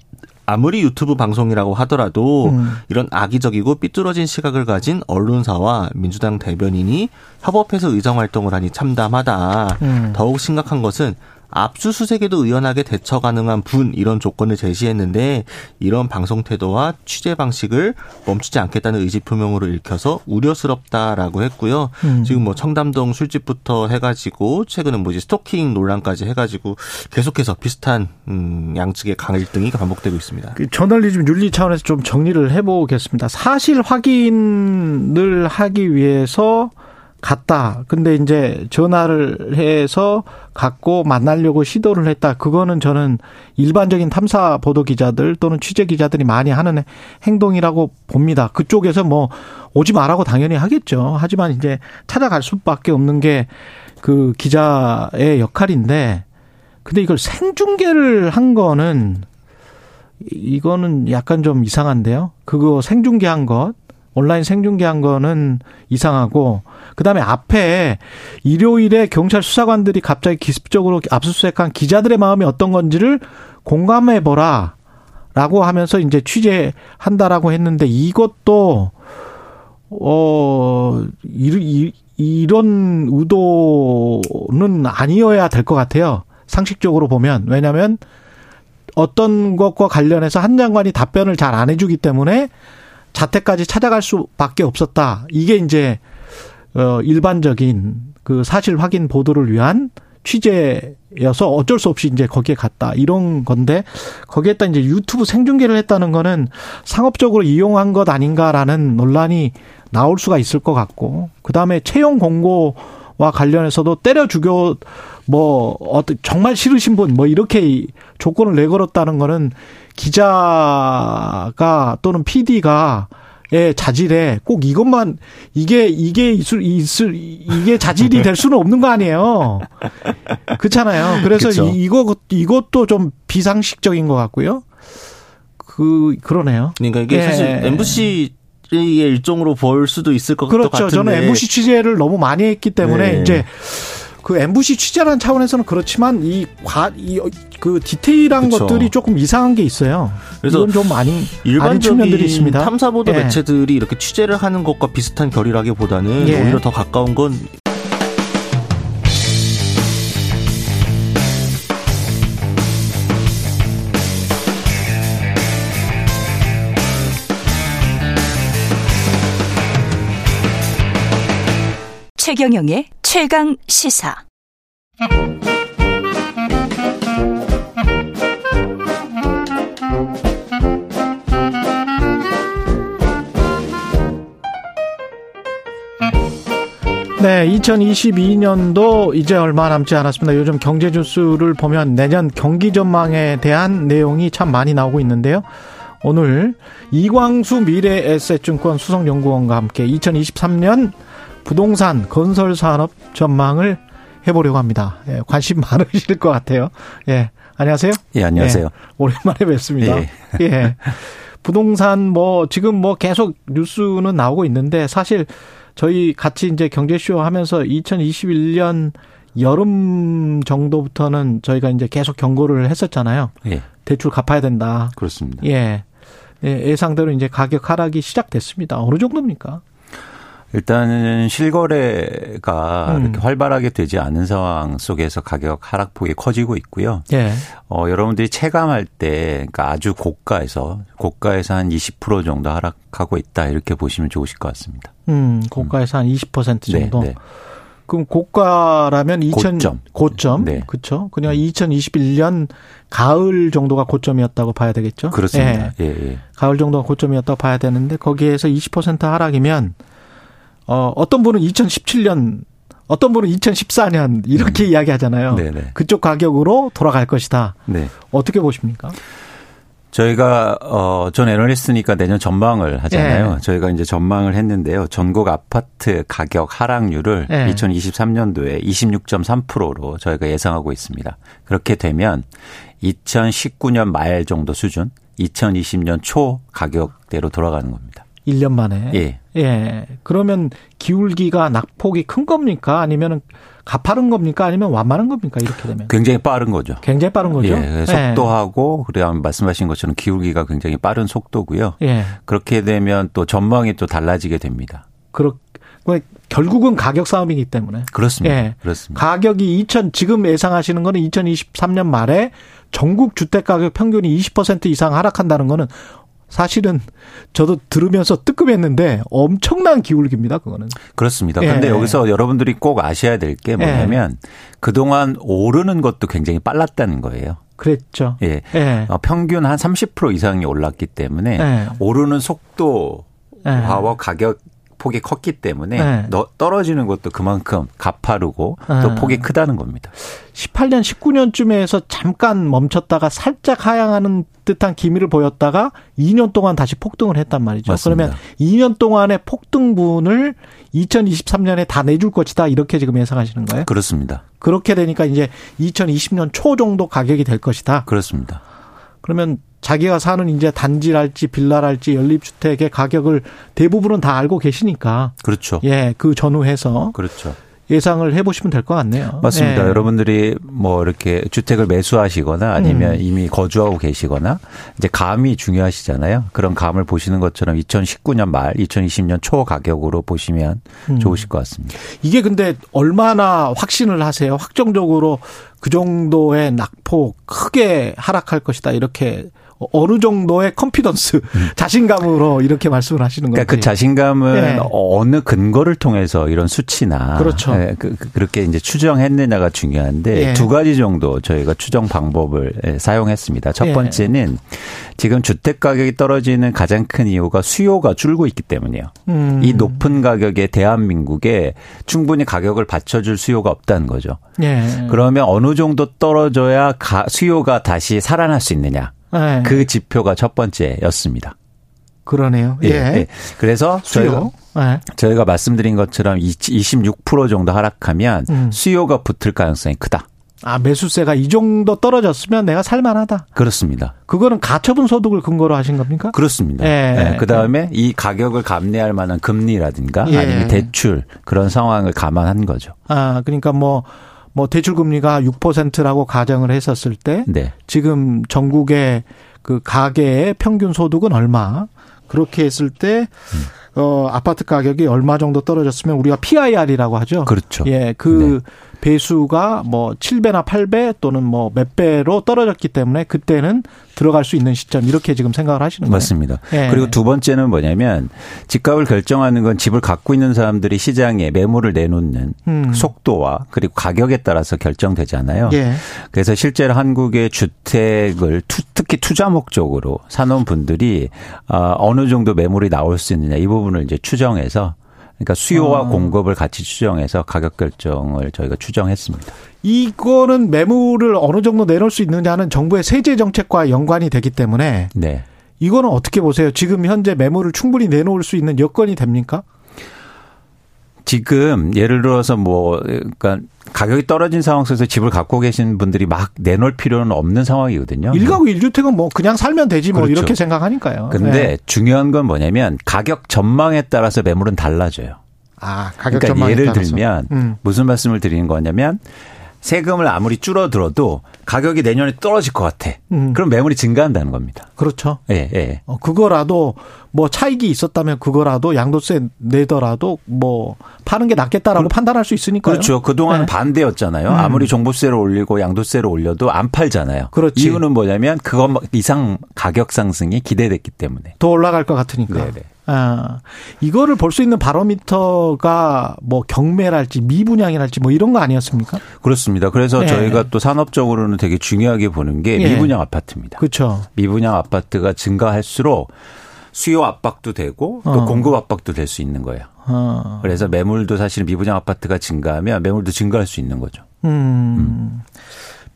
아무리 유튜브 방송이라고 하더라도 음. 이런 악의적이고 삐뚤어진 시각을 가진 언론사와 민주당 대변인이 협업해서 의정 활동을 하니 참담하다. 음. 더욱 심각한 것은 압수수색에도 의연하게 대처 가능한 분 이런 조건을 제시했는데 이런 방송 태도와 취재 방식을 멈추지 않겠다는 의지 표명으로 읽혀서 우려스럽다라고 했고요. 음. 지금 뭐 청담동 술집부터 해가지고 최근은 뭐지 스토킹 논란까지 해가지고 계속해서 비슷한 음, 양측의 강일등이 반복되고 있습니다. 그 저널리즘 윤리 차원에서 좀 정리를 해보겠습니다. 사실 확인을 하기 위해서 갔다. 근데 이제 전화를 해서 갖고 만나려고 시도를 했다. 그거는 저는 일반적인 탐사 보도 기자들 또는 취재 기자들이 많이 하는 행동이라고 봅니다. 그쪽에서 뭐 오지 말라고 당연히 하겠죠. 하지만 이제 찾아갈 수밖에 없는 게 그 기자의 역할인데 근데 이걸 생중계를 한 거는 이거는 약간 좀 이상한데요. 그거 생중계한 것 온라인 생중계한 거는 이상하고 그다음에 앞에 일요일에 경찰 수사관들이 갑자기 기습적으로 압수수색한 기자들의 마음이 어떤 건지를 공감해 보라. 라고 하면서 이제 취재한다라고 했는데 이것도 어 이, 이 런 의도는 아니어야 될 것 같아요. 상식적으로 보면 왜냐하면 어떤 것과 관련해서 한 장관이 답변을 잘 안 해주기 때문에 자택까지 찾아갈 수밖에 없었다. 이게 이제 어 일반적인 그 사실 확인 보도를 위한 취재여서 어쩔 수 없이 이제 거기에 갔다. 이런 건데 거기에다 이제 유튜브 생중계를 했다는 거는 상업적으로 이용한 것 아닌가라는 논란이 나올 수가 있을 것 같고 그 다음에 채용 공고와 관련해서도 때려 죽여 뭐 어떤 정말 싫으신 분 뭐 이렇게 조건을 내걸었다는 거는 기자가 또는 PD가 의 자질에 꼭 이것만 이게 이게 있을 있을 이게 자질이 될 수는 없는 거 아니에요. 그렇잖아요. 그래서 그쵸. 이거 이것도 좀 비상식적인 것 같고요. 그 그러네요. 그러니까 이게 예. 사실 MBC 의 일종으로 볼 수도 있을 것 그렇죠. 같은데. 저는 MBC 취재를 너무 많이 했기 때문에 네. 이제 그 MBC 취재라는 차원에서는 그렇지만 이 과 이 그 디테일한 그쵸. 것들이 조금 이상한 게 있어요. 그래서 이건 좀 아닌 일반적인 측면들이 있습니다. 탐사 보도 예. 매체들이 이렇게 취재를 하는 것과 비슷한 결이라기보다는 예. 오히려 더 가까운 건 최경영의 최강 시사. 네, 2022년도 이제 얼마 남지 않았습니다. 요즘 경제 뉴스를 보면 내년 경기 전망에 대한 내용이 참 많이 나오고 있는데요. 오늘 이광수 미래에셋증권 수석연구원과 함께 2023년 부동산 건설 산업 전망을 해보려고 합니다. 예, 관심 많으실 것 같아요. 예, 안녕하세요. 예, 안녕하세요. 예, 오랜만에 뵙습니다. 예. 예. 부동산 뭐 지금 뭐 계속 뉴스는 나오고 있는데 사실 저희 같이 이제 경제쇼 하면서 2021년 여름 정도부터는 저희가 이제 계속 경고를 했었잖아요. 예. 대출 갚아야 된다. 그렇습니다. 예. 예. 예상대로 이제 가격 하락이 시작됐습니다. 어느 정도입니까? 일단은 실거래가 음. 이렇게 활발하게 되지 않은 상황 속에서 가격 하락폭이 커지고 있고요. 예. 어, 여러분들이 체감할 때, 그러니까 아주 고가에서, 고가에서 한 20% 정도 하락하고 있다. 이렇게 보시면 좋으실 것 같습니다. 음, 고가에서 한20% 정도. 네, 네. 그럼 고가라면 2000 고점. 고점. 네. 그렇죠. 그냥 2021년 가을 정도가 고점이었다고 봐야 되겠죠? 그렇습니다. 예. 예, 예. 가을 정도가 고점이었다고 봐야 되는데 거기에서 20% 하락이면 어 어떤 분은 2017년 어떤 분은 2014년 이렇게 음. 이야기하잖아요. 네네. 그쪽 가격으로 돌아갈 것이다. 네. 어떻게 보십니까? 저희가 어전 애널리스트니까 내년 전망을 하잖아요. 네. 저희가 이제 전망을 했는데요. 전국 아파트 가격 하락률을 네. 2023년도에 26.3%로 저희가 예상하고 있습니다. 그렇게 되면 2019년 말 정도 수준, 2020년 초 가격대로 돌아가는 겁니다. 1년 만에. 예. 예. 그러면 기울기가 낙폭이 큰 겁니까? 아니면은 가파른 겁니까? 아니면 완만한 겁니까? 이렇게 되면. 굉장히 빠른 거죠. 굉장히 빠른 거죠. 예. 속도하고 예. 그다음 말씀하신 것처럼 기울기가 굉장히 빠른 속도고요. 예. 그렇게 되면 또 전망이 또 달라지게 됩니다. 그렇 결국은 가격 싸움이기 때문에. 그렇습니다. 예. 그렇습니다. 가격이 2000 지금 예상하시는 거는 2023년 말에 전국 주택 가격 평균이 20% 이상 하락한다는 거는 사실은 저도 들으면서 뜨끔했는데 엄청난 기울기입니다, 그거는. 그렇습니다. 그런데 예. 여기서 여러분들이 꼭 아셔야 될 게 뭐냐면 예. 그동안 오르는 것도 굉장히 빨랐다는 거예요. 그랬죠. 예. 예. 어, 평균 한 30% 이상이 올랐기 때문에 예. 오르는 속도와 예. 가격 폭이 컸기 때문에 네. 떨어지는 것도 그만큼 가파르고 네. 또 폭이 크다는 겁니다. 18년, 19년쯤에서 잠깐 멈췄다가 살짝 하향하는 듯한 기미를 보였다가 2년 동안 다시 폭등을 했단 말이죠. 맞습니다. 그러면 2년 동안의 폭등분을 2023년에 다 내줄 것이다 이렇게 지금 예상하시는 거예요? 그렇습니다. 그렇게 되니까 이제 2020년 초 정도 가격이 될 것이다. 그렇습니다. 그러면 자기가 사는 이제 단지랄지 빌라랄지 연립주택의 가격을 대부분은 다 알고 계시니까. 그렇죠. 예, 그 전후해서. 그렇죠. 예상을 해보시면 될 것 같네요. 맞습니다. 네. 여러분들이 뭐 이렇게 주택을 매수하시거나 아니면 음. 이미 거주하고 계시거나 이제 감이 중요하시잖아요. 그런 감을 보시는 것처럼 2019년 말, 2020년 초 가격으로 보시면 음. 좋으실 것 같습니다. 이게 근데 얼마나 확신을 하세요? 확정적으로 그 정도의 낙폭 크게 하락할 것이다 이렇게 어느 정도의 컨피던스, 음. 자신감으로 이렇게 말씀을 하시는 거예요. 그러니까 그 자신감은 네. 어느 근거를 통해서 이런 수치나 그렇죠. 네, 그, 그, 렇게 이제 추정했느냐가 중요한데 네. 두 가지 정도 저희가 추정 방법을 예, 사용했습니다. 첫 예. 번째는 지금 주택 가격이 떨어지는 가장 큰 이유가 수요가 줄고 있기 때문이에요. 음. 이 높은 가격에 대한민국에 충분히 가격을 받쳐줄 수요가 없다는 거죠. 예. 그러면 어느 정도 떨어져야 수요가 다시 살아날 수 있느냐. 네. 그 지표가 첫 번째였습니다. 그러네요. 예. 예. 그래서 수요. 저희가, 네. 저희가 말씀드린 것처럼 26% 정도 하락하면 음. 수요가 붙을 가능성이 크다. 아, 매수세가 이 정도 떨어졌으면 내가 살만하다. 그렇습니다. 그거는 가처분 소득을 근거로 하신 겁니까? 그렇습니다. 예. 네. 그 다음에 이 가격을 감내할 만한 금리라든가 예. 아니면 대출 그런 상황을 감안한 거죠. 아, 그러니까 뭐, 뭐 대출 금리가 6%라고 가정을 했었을 때 네. 지금 전국의 그 가계의 평균 소득은 얼마? 그렇게 했을 때 음. 어, 아파트 가격이 얼마 정도 떨어졌으면 우리가 PIR이라고 하죠. 그렇죠. 예, 그 네. 배수가 뭐 7배나 8배 또는 뭐 몇 배로 떨어졌기 때문에 그때는 들어갈 수 있는 시점 이렇게 지금 생각을 하시는 거예요. 맞습니다. 예. 그리고 두 번째는 뭐냐면 집값을 결정하는 건 집을 갖고 있는 사람들이 시장에 매물을 내놓는 음. 속도와 그리고 가격에 따라서 결정되잖아요. 예. 그래서 실제로 한국의 주택을 특히 투자 목적으로 사놓은 분들이 어, 어느 정도 매물이 나올 수 있느냐 이 부분을 이제 추정해서 그러니까 수요와 어. 공급을 같이 추정해서 가격 결정을 저희가 추정했습니다. 이거는 매물을 어느 정도 내놓을 수 있느냐는 정부의 세제 정책과 연관이 되기 때문에 네. 이거는 어떻게 보세요? 지금 현재 매물을 충분히 내놓을 수 있는 여건이 됩니까? 지금 예를 들어서 뭐 그러니까 가격이 떨어진 상황 속에서 집을 갖고 계신 분들이 막 내놓을 필요는 없는 상황이거든요. 1가구 1주택은 뭐 그냥 살면 되지 뭐 그렇죠. 이렇게 생각하니까요. 근데 네. 중요한 건 뭐냐면 가격 전망에 따라서 매물은 달라져요. 아, 가격 그러니까 예를 따라서. 들면 음. 무슨 말씀을 드리는 거냐면 세금을 아무리 줄어들어도 가격이 내년에 떨어질 것 같아. 음. 그럼 매물이 증가한다는 겁니다. 그렇죠. 예, 예. 어, 그거라도 뭐 차익이 있었다면 그거라도 양도세 내더라도 뭐 파는 게 낫겠다라고 그, 판단할 수 있으니까요. 그렇죠. 그동안은 네. 반대였잖아요. 음. 아무리 종부세를 올리고 양도세를 올려도 안 팔잖아요. 그렇지. 이유는 뭐냐면 그것 이상 가격 상승이 기대됐기 때문에. 더 올라갈 것 같으니까. 네네. 네. 아, 이거를 볼 수 있는 바로미터가 뭐 경매랄지 미분양이랄지 뭐 이런 거 아니었습니까? 그렇습니다. 그래서 네. 저희가 또 산업적으로는 되게 중요하게 보는 게 네. 미분양 아파트입니다. 그렇죠. 미분양 아파트가 증가할수록 수요 압박도 되고 또 어. 공급 압박도 될 수 있는 거예요. 어. 그래서 매물도 사실 미분양 아파트가 증가하면 매물도 증가할 수 있는 거죠. 음. 음.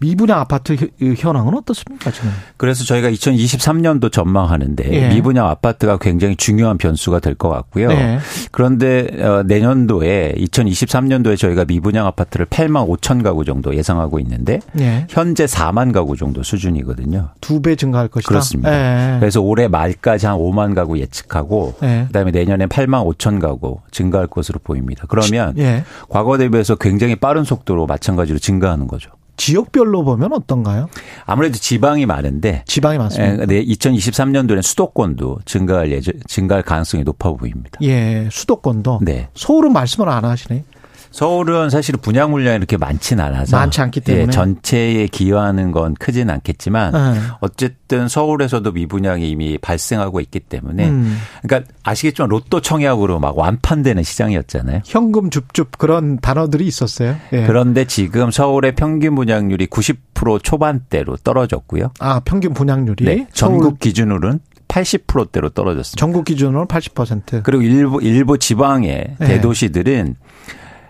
미분양 아파트 현황은 어떻습니까 지금? 그래서 저희가 2023년도 전망하는데 예. 미분양 아파트가 굉장히 중요한 변수가 될 것 같고요. 예. 그런데 어, 내년도에 2023년도에 저희가 미분양 아파트를 8만 5천 가구 정도 예상하고 있는데 예. 현재 4만 가구 정도 수준이거든요. 두 배 증가할 것이다. 그렇습니다. 예. 그래서 올해 말까지 한 5만 가구 예측하고 예. 그다음에 내년에 8만 5천 가구 증가할 것으로 보입니다. 그러면 예. 과거 대비해서 굉장히 빠른 속도로 마찬가지로 증가하는 거죠. 지역별로 보면 어떤가요? 아무래도 지방이 많은데 지방이 많습니다. 네, 2023년도에는 수도권도 증가할 예정 증가할 가능성이 높아 보입니다. 예, 수도권도. 네. 서울은 말씀을 안 하시네. 서울은 사실 분양 물량이 이렇게 많지는 않아서 많지 않기 때문에 예, 전체에 기여하는 건 크지는 않겠지만 네. 어쨌든 서울에서도 미분양이 이미 발생하고 있기 때문에 음. 그러니까 아시겠지만 로또 청약으로 막 완판되는 시장이었잖아요. 현금 줍줍 그런 단어들이 있었어요. 예. 그런데 지금 서울의 평균 분양률이 90% 초반대로 떨어졌고요. 아 평균 분양률이 네, 전국 기준으로는 80%대로 떨어졌습니다. 전국 기준으로 80%. 그리고 일부 일부 지방의 네. 대도시들은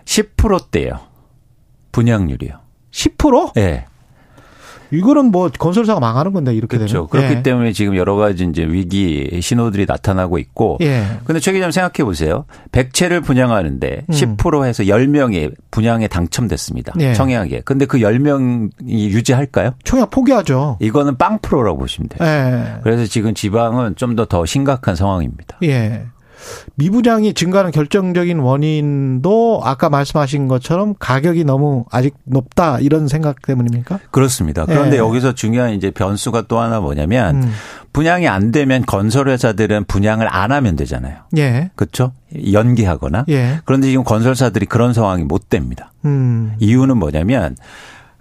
10%대요. 분양률이요. 10%? 네. 이거는 뭐 건설사가 망하는 건데 이렇게 그렇죠. 되면. 그렇기 예. 때문에 지금 여러 가지 이제 위기 신호들이 나타나고 있고. 예. 근데 최 기자님 생각해 보세요. 100채를 분양하는데 음. 10% 해서 10명이 분양에 당첨됐습니다. 예. 청약에. 근데 그 10명이 유지할까요? 청약 포기하죠. 이거는 빵 프로라고 보시면 돼요. 예. 그래서 지금 지방은 좀 더더 심각한 상황입니다. 예. 미분양이 증가하는 결정적인 원인도 아까 말씀하신 것처럼 가격이 너무 아직 높다 이런 생각 때문입니까? 그렇습니다. 그런데 예. 여기서 중요한 이제 변수가 또 하나 뭐냐면 음. 분양이 안 되면 건설회사들은 분양을 안 하면 되잖아요. 예. 그렇죠? 연기하거나. 예. 그런데 지금 건설사들이 그런 상황이 못 됩니다. 음. 이유는 뭐냐면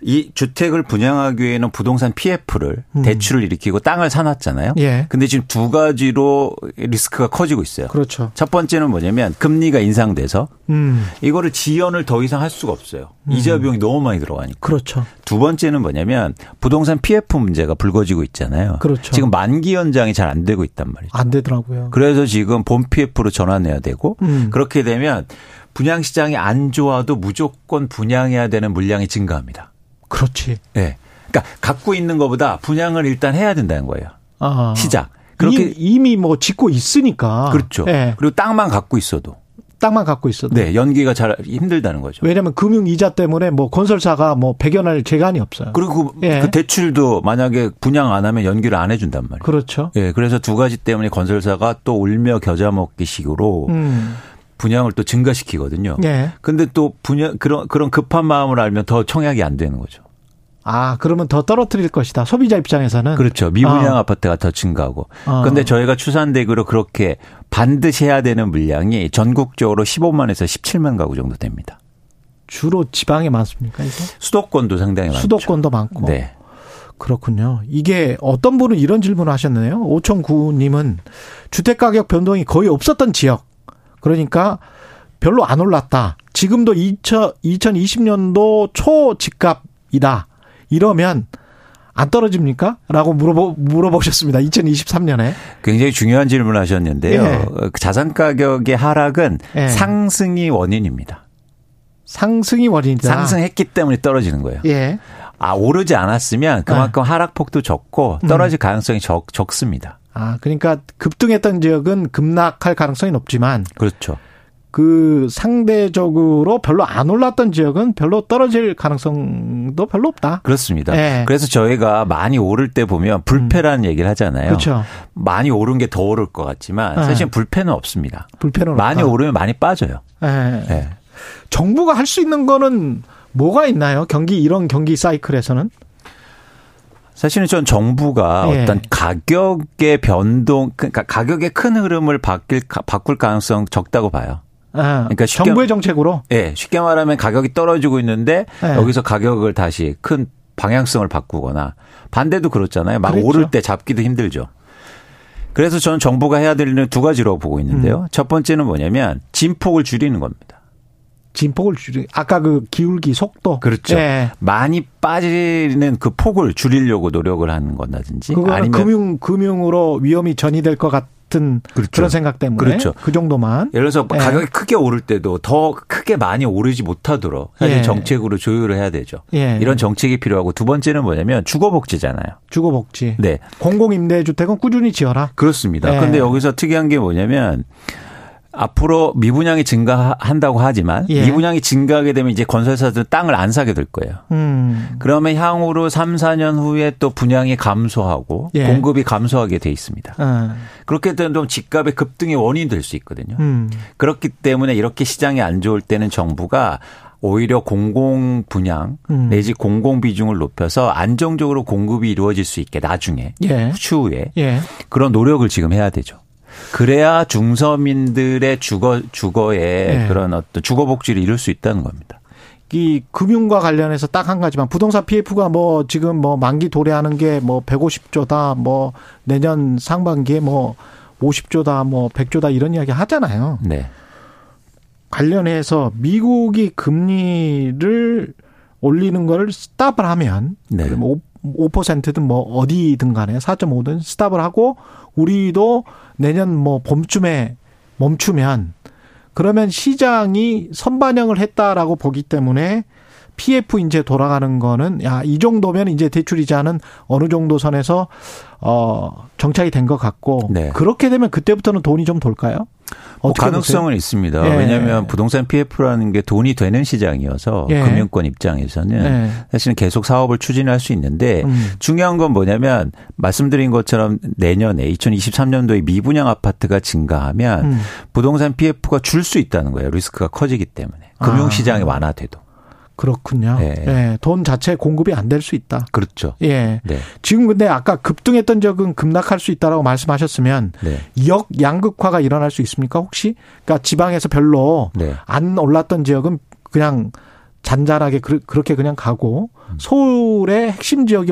이 주택을 분양하기 위해는 부동산 PF를 음. 대출을 일으키고 땅을 사놨잖아요. 예. 근데 지금 두 가지로 리스크가 커지고 있어요. 그렇죠. 첫 번째는 뭐냐면 금리가 인상돼서 음. 이거를 지연을 더 이상 할 수가 없어요. 음. 이자 비용이 너무 많이 들어가니까. 그렇죠. 두 번째는 뭐냐면 부동산 PF 문제가 불거지고 있잖아요. 그렇죠. 지금 만기 연장이 잘 안 되고 있단 말이죠. 안 되더라고요. 그래서 지금 본 PF로 전환해야 되고 음. 그렇게 되면 분양 시장이 안 좋아도 무조건 분양해야 되는 물량이 증가합니다. 그렇지. 예. 네. 그러니까 갖고 있는 것보다 분양을 일단 해야 된다는 거예요. 아. 시작. 그렇게 이미 뭐 짓고 있으니까. 그렇죠. 네. 그리고 땅만 갖고 있어도. 땅만 갖고 있어도. 네, 연기가 잘 힘들다는 거죠. 왜냐하면 금융 이자 때문에 뭐 건설사가 뭐 배견할 재간이 없어요. 그리고 예. 그 대출도 만약에 분양 안 하면 연기를 안 해준단 말이에요. 그렇죠. 예, 그래서 두 가지 때문에 건설사가 또 울며 겨자 먹기식으로 음. 분양을 또 증가시키거든요. 네. 근데 또 분양 그런 그런 급한 마음을 알면 더 청약이 안 되는 거죠. 아, 그러면 더 떨어뜨릴 것이다. 소비자 입장에서는. 그렇죠. 미분양 아. 아파트가 더 증가하고. 아. 근데 저희가 추산대기로 그렇게 반드시 해야 되는 물량이 전국적으로 15만에서 17만 가구 정도 됩니다. 주로 지방에 많습니까, 이거? 수도권도 상당히 많죠. 수도권도 많고. 네. 그렇군요. 이게 어떤 분은 이런 질문을 하셨네요. 오천구님은 주택가격 변동이 거의 없었던 지역. 그러니까 별로 안 올랐다. 지금도 2020년도 초 집값이다. 이러면 안 떨어집니까? 라고 물어보, 물어보셨습니다. 2023년에. 굉장히 중요한 질문을 하셨는데요. 예. 자산 가격의 하락은 예. 상승이 원인입니다. 상승이 원인이다. 상승했기 때문에 떨어지는 거예요. 예. 아, 오르지 않았으면 그만큼 아. 하락폭도 적고 떨어질 음. 가능성이 적, 적습니다. 아, 그러니까 급등했던 지역은 급락할 가능성이 높지만. 그렇죠. 그 상대적으로 별로 안 올랐던 지역은 별로 떨어질 가능성도 별로 없다. 그렇습니다. 네. 그래서 저희가 많이 오를 때 보면 불패라는 음. 얘기를 하잖아요. 그렇죠. 많이 오른 게 더 오를 것 같지만 네. 사실 불패는 없습니다. 불패는 많이 없다. 오르면 많이 빠져요. 네. 네. 정부가 할 수 있는 거는 뭐가 있나요? 경기 이런 경기 사이클에서는? 사실은 전 정부가 예. 어떤 가격의 변동, 그러니까 가격의 큰 흐름을 바뀔, 바꿀 가능성 적다고 봐요. 아, 그러니까 쉽게, 정부의 정책으로? 예, 쉽게 말하면 가격이 떨어지고 있는데 예. 여기서 가격을 다시 큰 방향성을 바꾸거나 반대도 그렇잖아요. 막 그렇죠. 오를 때 잡기도 힘들죠. 그래서 저는 정부가 해야 될 일은 두 가지로 보고 있는데요. 음. 첫 번째는 뭐냐면 진폭을 줄이는 겁니다. 진폭을 줄이 아까 그 기울기 속도 그렇죠. 예. 많이 빠지는 그 폭을 줄이려고 노력을 하는 거라든지 아니면 금융 금융으로 위험이 전이될 것 같. 같은 그렇죠. 그런 생각 때문에 그렇죠. 그 정도만. 예를 들어서 예. 가격이 크게 오를 때도 더 크게 많이 오르지 못하도록 사실 예. 정책으로 조율을 해야 되죠. 예. 이런 정책이 필요하고 두 번째는 뭐냐면 주거복지잖아요. 주거복지. 네. 공공임대주택은 꾸준히 지어라. 그렇습니다. 그런데 예. 여기서 특이한 게 뭐냐면 앞으로 미분양이 증가한다고 하지만 예. 미분양이 증가하게 되면 이제 건설사들은 땅을 안 사게 될 거예요. 음. 그러면 향후로 3, 4년 후에 또 분양이 감소하고 예. 공급이 감소하게 돼 있습니다. 음. 그렇게 되면 좀 집값의 급등의 원인이 될 수 있거든요. 음. 그렇기 때문에 이렇게 시장이 안 좋을 때는 정부가 오히려 공공 분양 음. 내지 공공 비중을 높여서 안정적으로 공급이 이루어질 수 있게 나중에 예. 추후에 예. 그런 노력을 지금 해야 되죠. 그래야 중서민들의 주거 주거에 네. 그런 어떤 주거 복지를 이룰 수 있다는 겁니다. 이 금융과 관련해서 딱 한 가지만 부동산 PF가 뭐 지금 뭐 만기 도래하는 게 뭐 150조다 뭐 내년 상반기에 뭐 50조다 뭐 100조다 이런 이야기 하잖아요. 네. 관련해서 미국이 금리를 올리는 거를 스탑을 하면 네. 5, 5%든 뭐 어디든 간에 4.5든 스탑을 하고 우리도 내년 뭐 봄쯤에 멈추면 그러면 시장이 선반영을 했다라고 보기 때문에 PF 이제 돌아가는 거는 야, 이 정도면 이제 대출 이자는 어느 정도 선에서 어 정착이 된 것 같고 네. 그렇게 되면 그때부터는 돈이 좀 돌까요? 뭐 가능성은 보세요? 있습니다. 예. 왜냐하면 부동산 PF라는 게 돈이 되는 시장이어서 예. 금융권 입장에서는 예. 사실은 계속 사업을 추진할 수 있는데 음. 중요한 건 뭐냐면 말씀드린 것처럼 내년에 2023년도에 미분양 아파트가 증가하면 음. 부동산 PF가 줄 수 있다는 거예요. 리스크가 커지기 때문에 금융시장이 아. 완화돼도. 그렇군요. 네. 예. 돈 자체 공급이 안 될 수 있다. 그렇죠. 예. 네. 지금 근데 아까 급등했던 적은 급락할 수 있다라고 말씀하셨으면 네. 역 양극화가 일어날 수 있습니까? 혹시? 그러니까 지방에서 별로 네. 안 올랐던 지역은 그냥 잔잔하게 그렇게 그냥 가고 음. 서울의 핵심 지역이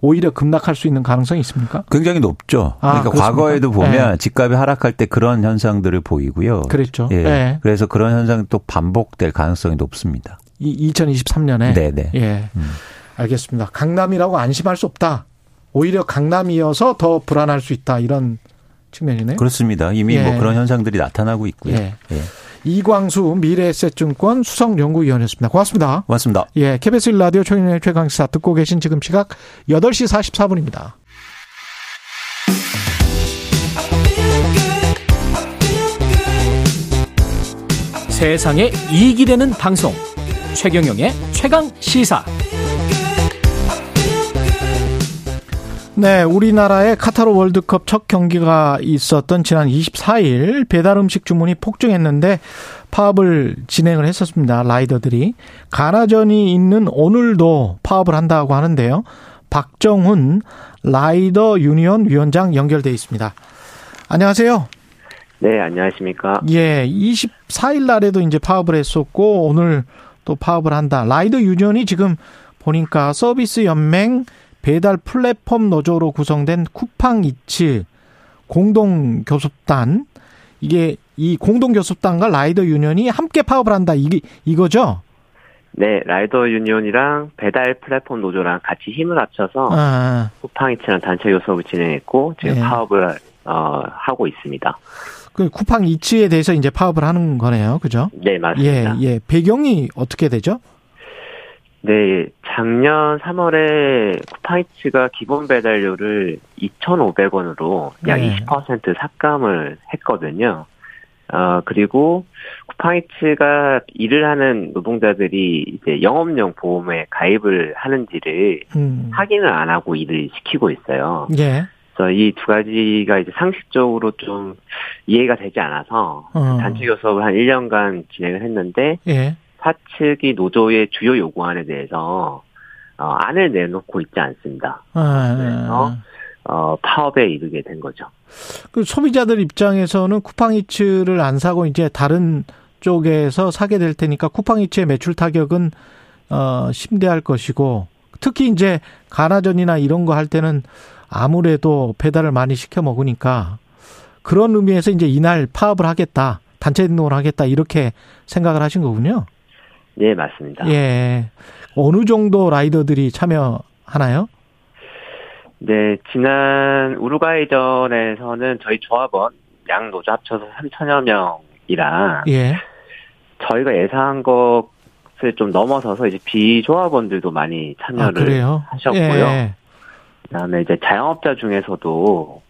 오히려 급락할 수 있는 가능성이 있습니까? 굉장히 높죠. 아, 그러니까 그렇습니까? 과거에도 보면 네. 집값이 하락할 때 그런 현상들을 보이고요. 그랬죠. 예. 네. 그래서 그런 현상이 또 반복될 가능성이 높습니다. 이 2023년에 네네. 예. 음. 알겠습니다. 강남이라고 안심할 수 없다. 오히려 강남이어서 더 불안할 수 있다. 이런 측면이네요. 그렇습니다. 이미 뭐 예. 뭐 그런 현상들이 나타나고 있고요. 예. 예. 이광수 미래에셋증권 수석연구위원이었습니다. 고맙습니다. 고맙습니다. 예, KBS 1라디오 최경영의 최강시사 듣고 계신 지금 시각 8시 44분입니다. 세상에 이익이 되는 방송 최경영의 최강 시사. 네, 우리나라의 카타르 월드컵 첫 경기가 있었던 지난 24일 배달 음식 주문이 폭증했는데 파업을 진행을 했었습니다. 라이더들이 가나전이 있는 오늘도 파업을 한다고 하는데요. 박정훈 라이더 유니온 위원장 연결돼 있습니다. 안녕하세요. 네, 안녕하십니까. 예, 24일 날에도 이제 파업을 했었고 오늘 또 파업을 한다. 라이더 유니온이 지금 보니까 서비스 연맹 배달 플랫폼 노조로 구성된 쿠팡 이츠 공동 교섭단 이게 이 공동 교섭단과 라이더 유니온이 함께 파업을 한다. 이게 이거죠? 네, 라이더 유니온이랑 배달 플랫폼 노조랑 같이 힘을 합쳐서 아. 쿠팡이츠라는 단체 요섭을 진행했고 지금 네. 파업을 어, 하고 있습니다. 그 쿠팡 이츠에 대해서 이제 파업을 하는 거네요, 그죠? 네, 맞습니다. 예, 예. 배경이 어떻게 되죠? 네, 작년 3월에 쿠팡이츠가 기본 배달료를 2,500원으로 약 네. 20% 삭감을 했거든요. 어, 그리고 쿠팡이츠가 일을 하는 노동자들이 이제 영업용 보험에 가입을 하는지를 음. 확인을 안 하고 일을 시키고 있어요. 예. 그래서 이 두 가지가 이제 상식적으로 좀 이해가 되지 않아서 어. 단체 교섭을 한 1년간 진행을 했는데 예. 사측이 노조의 주요 요구안에 대해서 어, 안을 내놓고 있지 않습니다. 아, 그래서 어, 파업에 이르게 된 거죠. 그 소비자들 입장에서는 쿠팡이츠를 안 사고 이제 다른 쪽에서 사게 될 테니까 쿠팡이츠의 매출 타격은 어, 심대할 것이고 특히 이제 가나전이나 이런 거 할 때는 아무래도 배달을 많이 시켜 먹으니까 그런 의미에서 이제 이날 파업을 하겠다. 단체 행동을 하겠다. 이렇게 생각을 하신 거군요. 네, 맞습니다. 예. 어느 정도 라이더들이 참여하나요? 네, 지난 우루과이전에서는 저희 조합원 양 노조 합쳐서 3천여 명이라 예. 저희가 예상한 것을 좀 넘어서서 이제 비조합원들도 많이 참여를 아, 하셨고요. 예. 그다음에 이제 자영업자 중에서도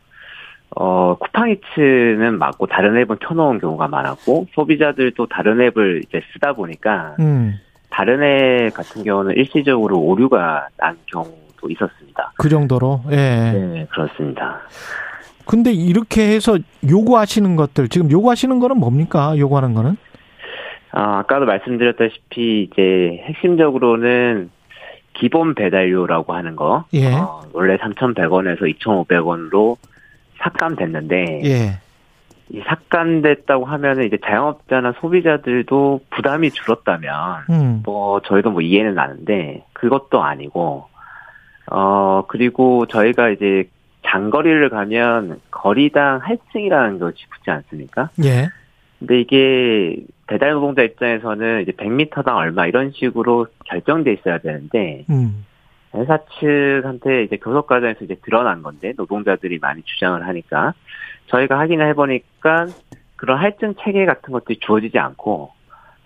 어 쿠팡이츠는 맞고 다른 앱은 켜놓은 경우가 많았고 소비자들도 다른 앱을 이제 쓰다 보니까 음. 다른 앱 같은 경우는 일시적으로 오류가 난 경우 도 있었습니다. 그 정도로? 예. 네, 그렇습니다. 근데 이렇게 해서 요구하시는 것들, 지금 요구하시는 거는 뭡니까? 요구하는 거는? 아, 아까도 말씀드렸다시피 이제 핵심적으로는 기본 배달료라고 하는 거. 예. 어, 원래 3,100원에서 2,500원으로 삭감됐는데 예. 이 삭감됐다고 하면은 이제 자영업자나 소비자들도 부담이 줄었다면 음. 뭐 저희도 뭐 이해는 나는데 그것도 아니고 어, 그리고 저희가 이제 장거리를 가면 거리당 할증이라는 것이 붙지 않습니까? 예. 근데 이게 배달 노동자 입장에서는 이제 100m당 얼마 이런 식으로 결정돼 있어야 되는데, 음. 회사 측한테 이제 교섭 과정에서 이제 드러난 건데, 노동자들이 많이 주장을 하니까, 저희가 확인을 해보니까 그런 할증 체계 같은 것들이 주어지지 않고,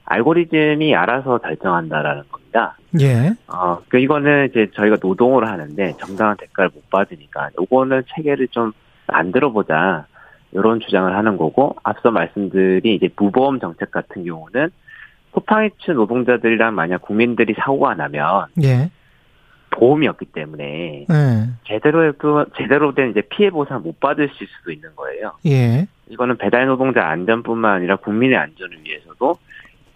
알고리즘이 알아서 결정한다라는 겁니다. 예. 어, 그 이거는 이제 저희가 노동을 하는데 정당한 대가를 못 받으니까 요거는 체계를 좀 만들어 보자 이런 주장을 하는 거고 앞서 말씀드린 이제 무보험 정책 같은 경우는 쿠팡이츠 노동자들이랑 만약 국민들이 사고가 나면 예. 보험이 없기 때문에 예. 제대로 제대로 된 이제 피해 보상 못 받을 수도 있는 거예요. 예. 이거는 배달 노동자 안전뿐만 아니라 국민의 안전을 위해서도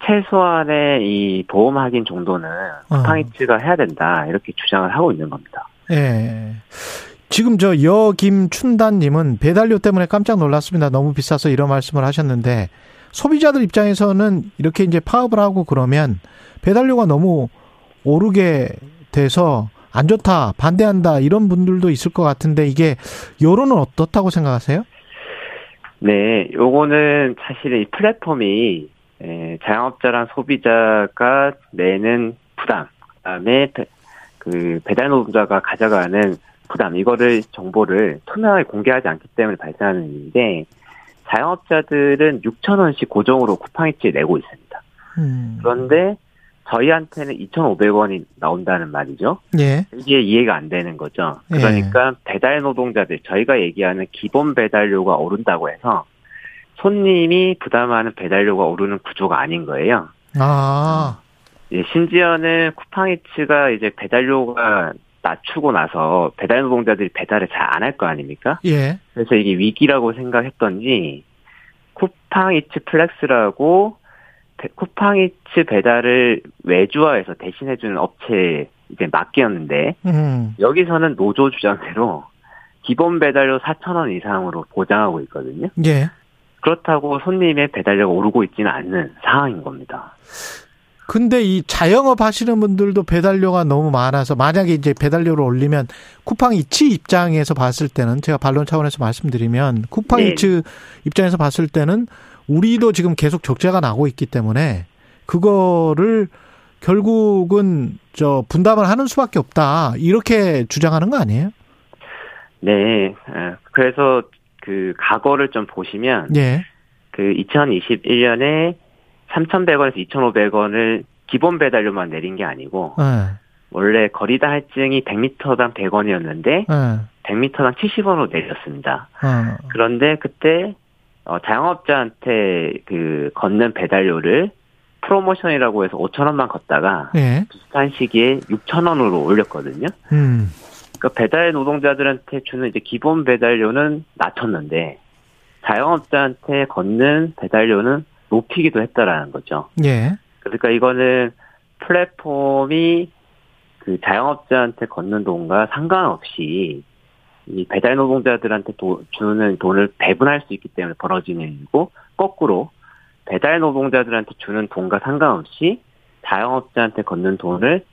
최소한의 이 보험 확인 정도는 어. 해야 된다 이렇게 주장을 하고 있는 겁니다. 예. 지금 저 여김춘단님은 배달료 때문에 깜짝 놀랐습니다. 너무 비싸서 이런 말씀을 하셨는데 소비자들 입장에서는 이렇게 이제 파업을 하고 그러면 배달료가 너무 오르게 돼서 안 좋다, 반대한다 이런 분들도 있을 것 같은데 이게 여론은 어떻다고 생각하세요? 네, 요거는 사실 이 플랫폼이 에, 자영업자랑 소비자가 내는 부담, 그다음에 그 배달 노동자가 가져가는 부담 이거를 정보를 투명하게 공개하지 않기 때문에 발생하는 일인데 자영업자들은 6천 원씩 고정으로 쿠팡이츠에 내고 있습니다. 음. 그런데 저희한테는 2,500원이 나온다는 말이죠. 예. 이게 이해가 안 되는 거죠. 그러니까 예. 배달 노동자들 저희가 얘기하는 기본 배달료가 오른다고 해서 손님이 부담하는 배달료가 오르는 구조가 아닌 거예요. 아. 예, 심지어는 쿠팡이츠가 이제 배달료가 낮추고 나서 배달 노동자들이 배달을 잘 안 할 거 아닙니까? 예. 그래서 이게 위기라고 생각했던지 쿠팡이츠 플렉스라고 쿠팡이츠 배달을 외주화해서 대신해주는 업체에 이제 맡겼는데 음. 여기서는 노조 주장대로 기본 배달료 4천 원 이상으로 보장하고 있거든요. 예. 그렇다고 손님의 배달료가 오르고 있지는 않는 상황인 겁니다. 근데 이 자영업 하시는 분들도 배달료가 너무 많아서 만약에 이제 배달료를 올리면 쿠팡 이츠 입장에서 봤을 때는 제가 반론 차원에서 말씀드리면 쿠팡이츠 네. 입장에서 봤을 때는 우리도 지금 계속 적자가 나고 있기 때문에 그거를 결국은 저 분담을 하는 수밖에 없다. 이렇게 주장하는 거 아니에요? 네. 아, 그래서 그 과거를 좀 보시면 예. 그 2021년에 3,100원에서 2,500원을 기본 배달료만 내린 게 아니고 네. 원래 거리다 할증이 100m당 100원이었는데 네. 100m당 70원으로 내렸습니다. 네. 그런데 그때 어, 자영업자한테 그 걷는 배달료를 프로모션이라고 해서 5천 원만 걷다가 네. 비슷한 시기에 6천 원으로 올렸거든요. 음. 그러니까 배달 노동자들한테 주는 이제 기본 배달료는 낮췄는데 자영업자한테 걷는 배달료는 높이기도 했다라는 거죠. 예. 그러니까 이거는 플랫폼이 그 자영업자한테 걷는 돈과 상관없이 이 배달 노동자들한테 도, 주는 돈을 배분할 수 있기 때문에 벌어지는 일이고 거꾸로 배달 노동자들한테 주는 돈과 상관없이 자영업자한테 걷는 돈을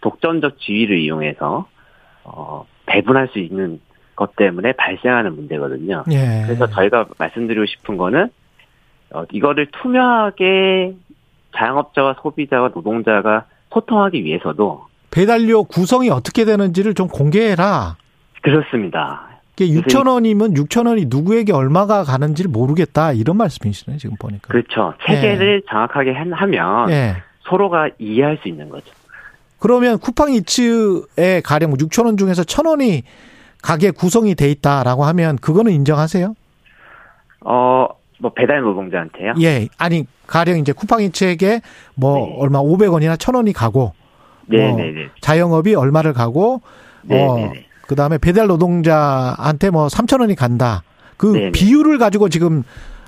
독점적 지위를 이용해서 어, 배분할 수 있는 것 때문에 발생하는 문제거든요. 예. 그래서 저희가 말씀드리고 싶은 거는 어, 이거를 투명하게 자영업자와 소비자와 노동자가 소통하기 위해서도 배달료 구성이 어떻게 되는지를 좀 공개해라. 그렇습니다. 6천 원이면 6천 원이 누구에게 얼마가 가는지를 모르겠다 이런 말씀이시네요 지금 보니까. 그렇죠. 체계를 예. 정확하게 하면 예. 서로가 이해할 수 있는 거죠. 그러면 쿠팡 이츠에 가령 6천 원 중에서 천 원이 가게 구성이 돼 있다라고 하면 그거는 인정하세요? 어, 뭐 배달 노동자한테요? 예, 아니 가령 이제 쿠팡이츠에게 뭐 네. 얼마 500원이나 1000원이 가고 네, 뭐 네, 네. 자영업이 얼마를 가고 네, 어 네, 네. 그다음에 배달 노동자한테 뭐 3,000원이 간다. 그. 비율을 가지고 지금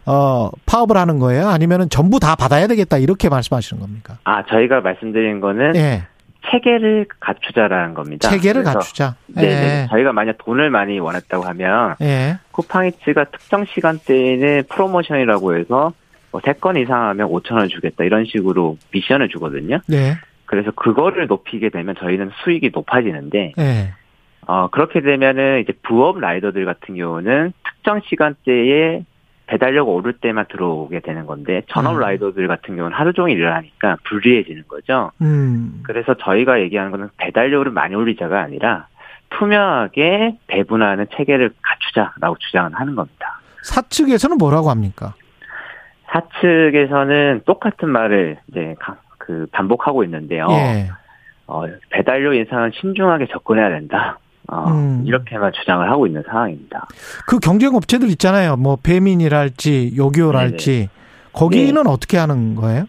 어 파업을 하는 거예요? 아니면은 전부 다 받아야 되겠다 이렇게 말씀하시는 겁니까? 아, 저희가 말씀드린 거는 예. 체계를 갖추자라는 겁니다. 체계를 갖추자. 네, 네. 저희가 만약 돈을 많이 원했다고 하면 예. 쿠팡이츠가 특정 시간대에는 프로모션이라고 해서 뭐 3건 이상 하면 5천 원 주겠다 이런 식으로 미션을 주거든요. 네. 그래서 그거를 높이게 되면 저희는 수익이 높아지는데 네. 어 그렇게 되면은 이제 부업 라이더들 같은 경우는 특정 시간대에 배달료가 오를 때만 들어오게 되는 건데 전업 음. 라이더들 같은 경우는 하루 종일 일을 하니까 불리해지는 거죠. 음. 그래서 저희가 얘기하는 거는 배달료를 많이 올리자가 아니라 투명하게 배분하는 체계를 갖추자라고 주장을 하는 겁니다. 사측에서는 뭐라고 합니까? 사측에서는 똑같은 말을 이제 그 반복하고 있는데요. 예. 어, 배달료 인상은 신중하게 접근해야 된다. 어, 음. 이렇게만 주장을 하고 있는 상황입니다. 그 경쟁 업체들 있잖아요. 뭐 배민이랄지 요기요랄지 네네. 거기는 네. 어떻게 하는 거예요?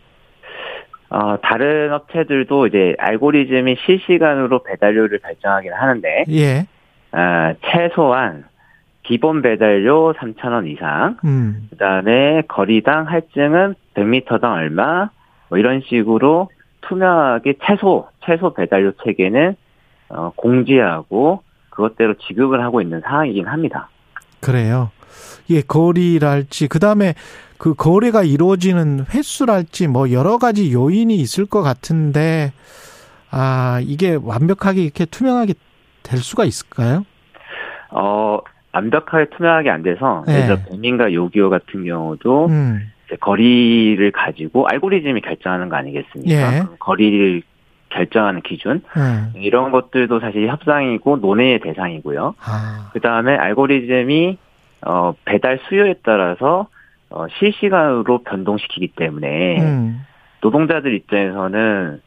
어, 다른 업체들도 이제 알고리즘이 실시간으로 배달료를 결정하긴 하는데, 예. 어, 최소한 기본 배달료 3,000원 이상, 음. 그 다음에 거리당 할증은 100m당 얼마, 뭐 이런 식으로 투명하게 최소, 최소 배달료 체계는 어, 공지하고 그것대로 지급을 하고 있는 상황이긴 합니다. 그래요. 예, 거리랄지 그다음에 그 거래가 이루어지는 횟수랄지 뭐 여러 가지 요인이 있을 것 같은데 아, 이게 완벽하게 이렇게 투명하게 될 수가 있을까요? 어, 완벽하게 투명하게 안 돼서 네. 예를 들어 배민과 요기요 같은 경우도 음. 거리를 가지고 알고리즘이 결정하는 거 아니겠습니까? 예. 거리를 결정하는 기준 음. 이런 것들도 사실 협상이고 논의의 대상이고요. 아. 그 다음에 알고리즘이 어, 배달 수요에 따라서 어, 실시간으로 변동시키기 때문에 음. 노동자들 입장에서는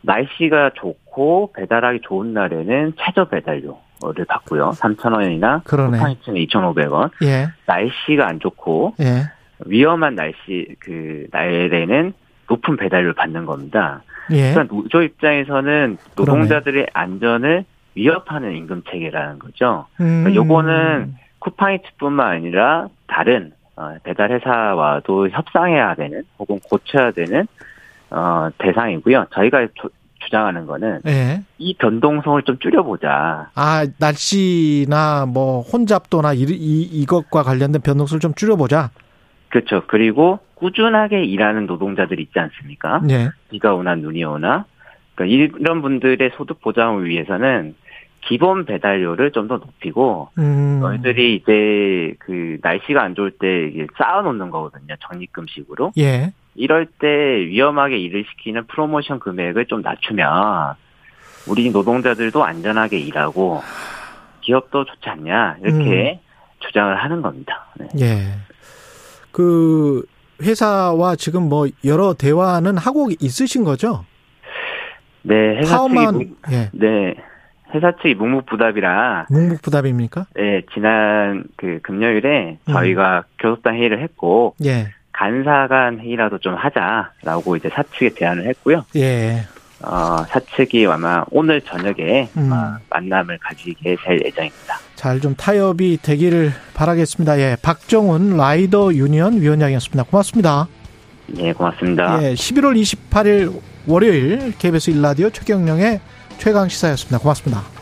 날씨가 좋고 배달하기 좋은 날에는 최저 배달료를 받고요. 3,000원이나 쿠팡이츠는 2,500원. 예. 날씨가 안 좋고 예. 위험한 날씨 그 날에는 높은 배달료를 받는 겁니다. 예. 그러니까 노조 입장에서는 노동자들의 그러네. 안전을 위협하는 임금 체계라는 거죠. 그러니까 음. 요거는 쿠팡이츠뿐만 아니라 다른 어, 배달 회사와도 협상해야 되는 혹은 고쳐야 되는 어, 대상이고요. 저희가 조, 주장하는 거는 네. 이 변동성을 좀 줄여보자. 아 날씨나 뭐 혼잡도나 이, 이 이것과 관련된 변동성을 좀 줄여보자. 그렇죠. 그리고 꾸준하게 일하는 노동자들 있지 않습니까? 네. 비가 오나 눈이 오나. 그러니까 이런 분들의 소득 보장을 위해서는 기본 배달료를 좀 더 높이고 음. 너희들이 이제 그 날씨가 안 좋을 때 쌓아놓는 거거든요 적립금식으로. 예. 이럴 때 위험하게 일을 시키는 프로모션 금액을 좀 낮추면 우리 노동자들도 안전하게 일하고 기업도 좋지 않냐 이렇게 음. 주장을 하는 겁니다. 네. 예. 그 회사와 지금 뭐 여러 대화는 하고 있으신 거죠? 네, 회사 파워만, 측이 예. 네. 회사 측이 묵묵부답이라 묵묵부답입니까? 네, 지난 그 금요일에 음. 저희가 교섭단 회의를 했고 예. 간사간 회의라도 좀 하자라고 이제 사측에 제안을 했고요. 예. 어, 사측이 아마 오늘 저녁에 음. 만남을 가지게 될 예정입니다. 잘 좀 타협이 되기를 바라겠습니다. 예, 박정훈 라이더 유니언 위원장이었습니다. 고맙습니다. 예, 고맙습니다. 예, 11월 28일 월요일 KBS 일라디오 최경령의 최강 시사였습니다. 고맙습니다.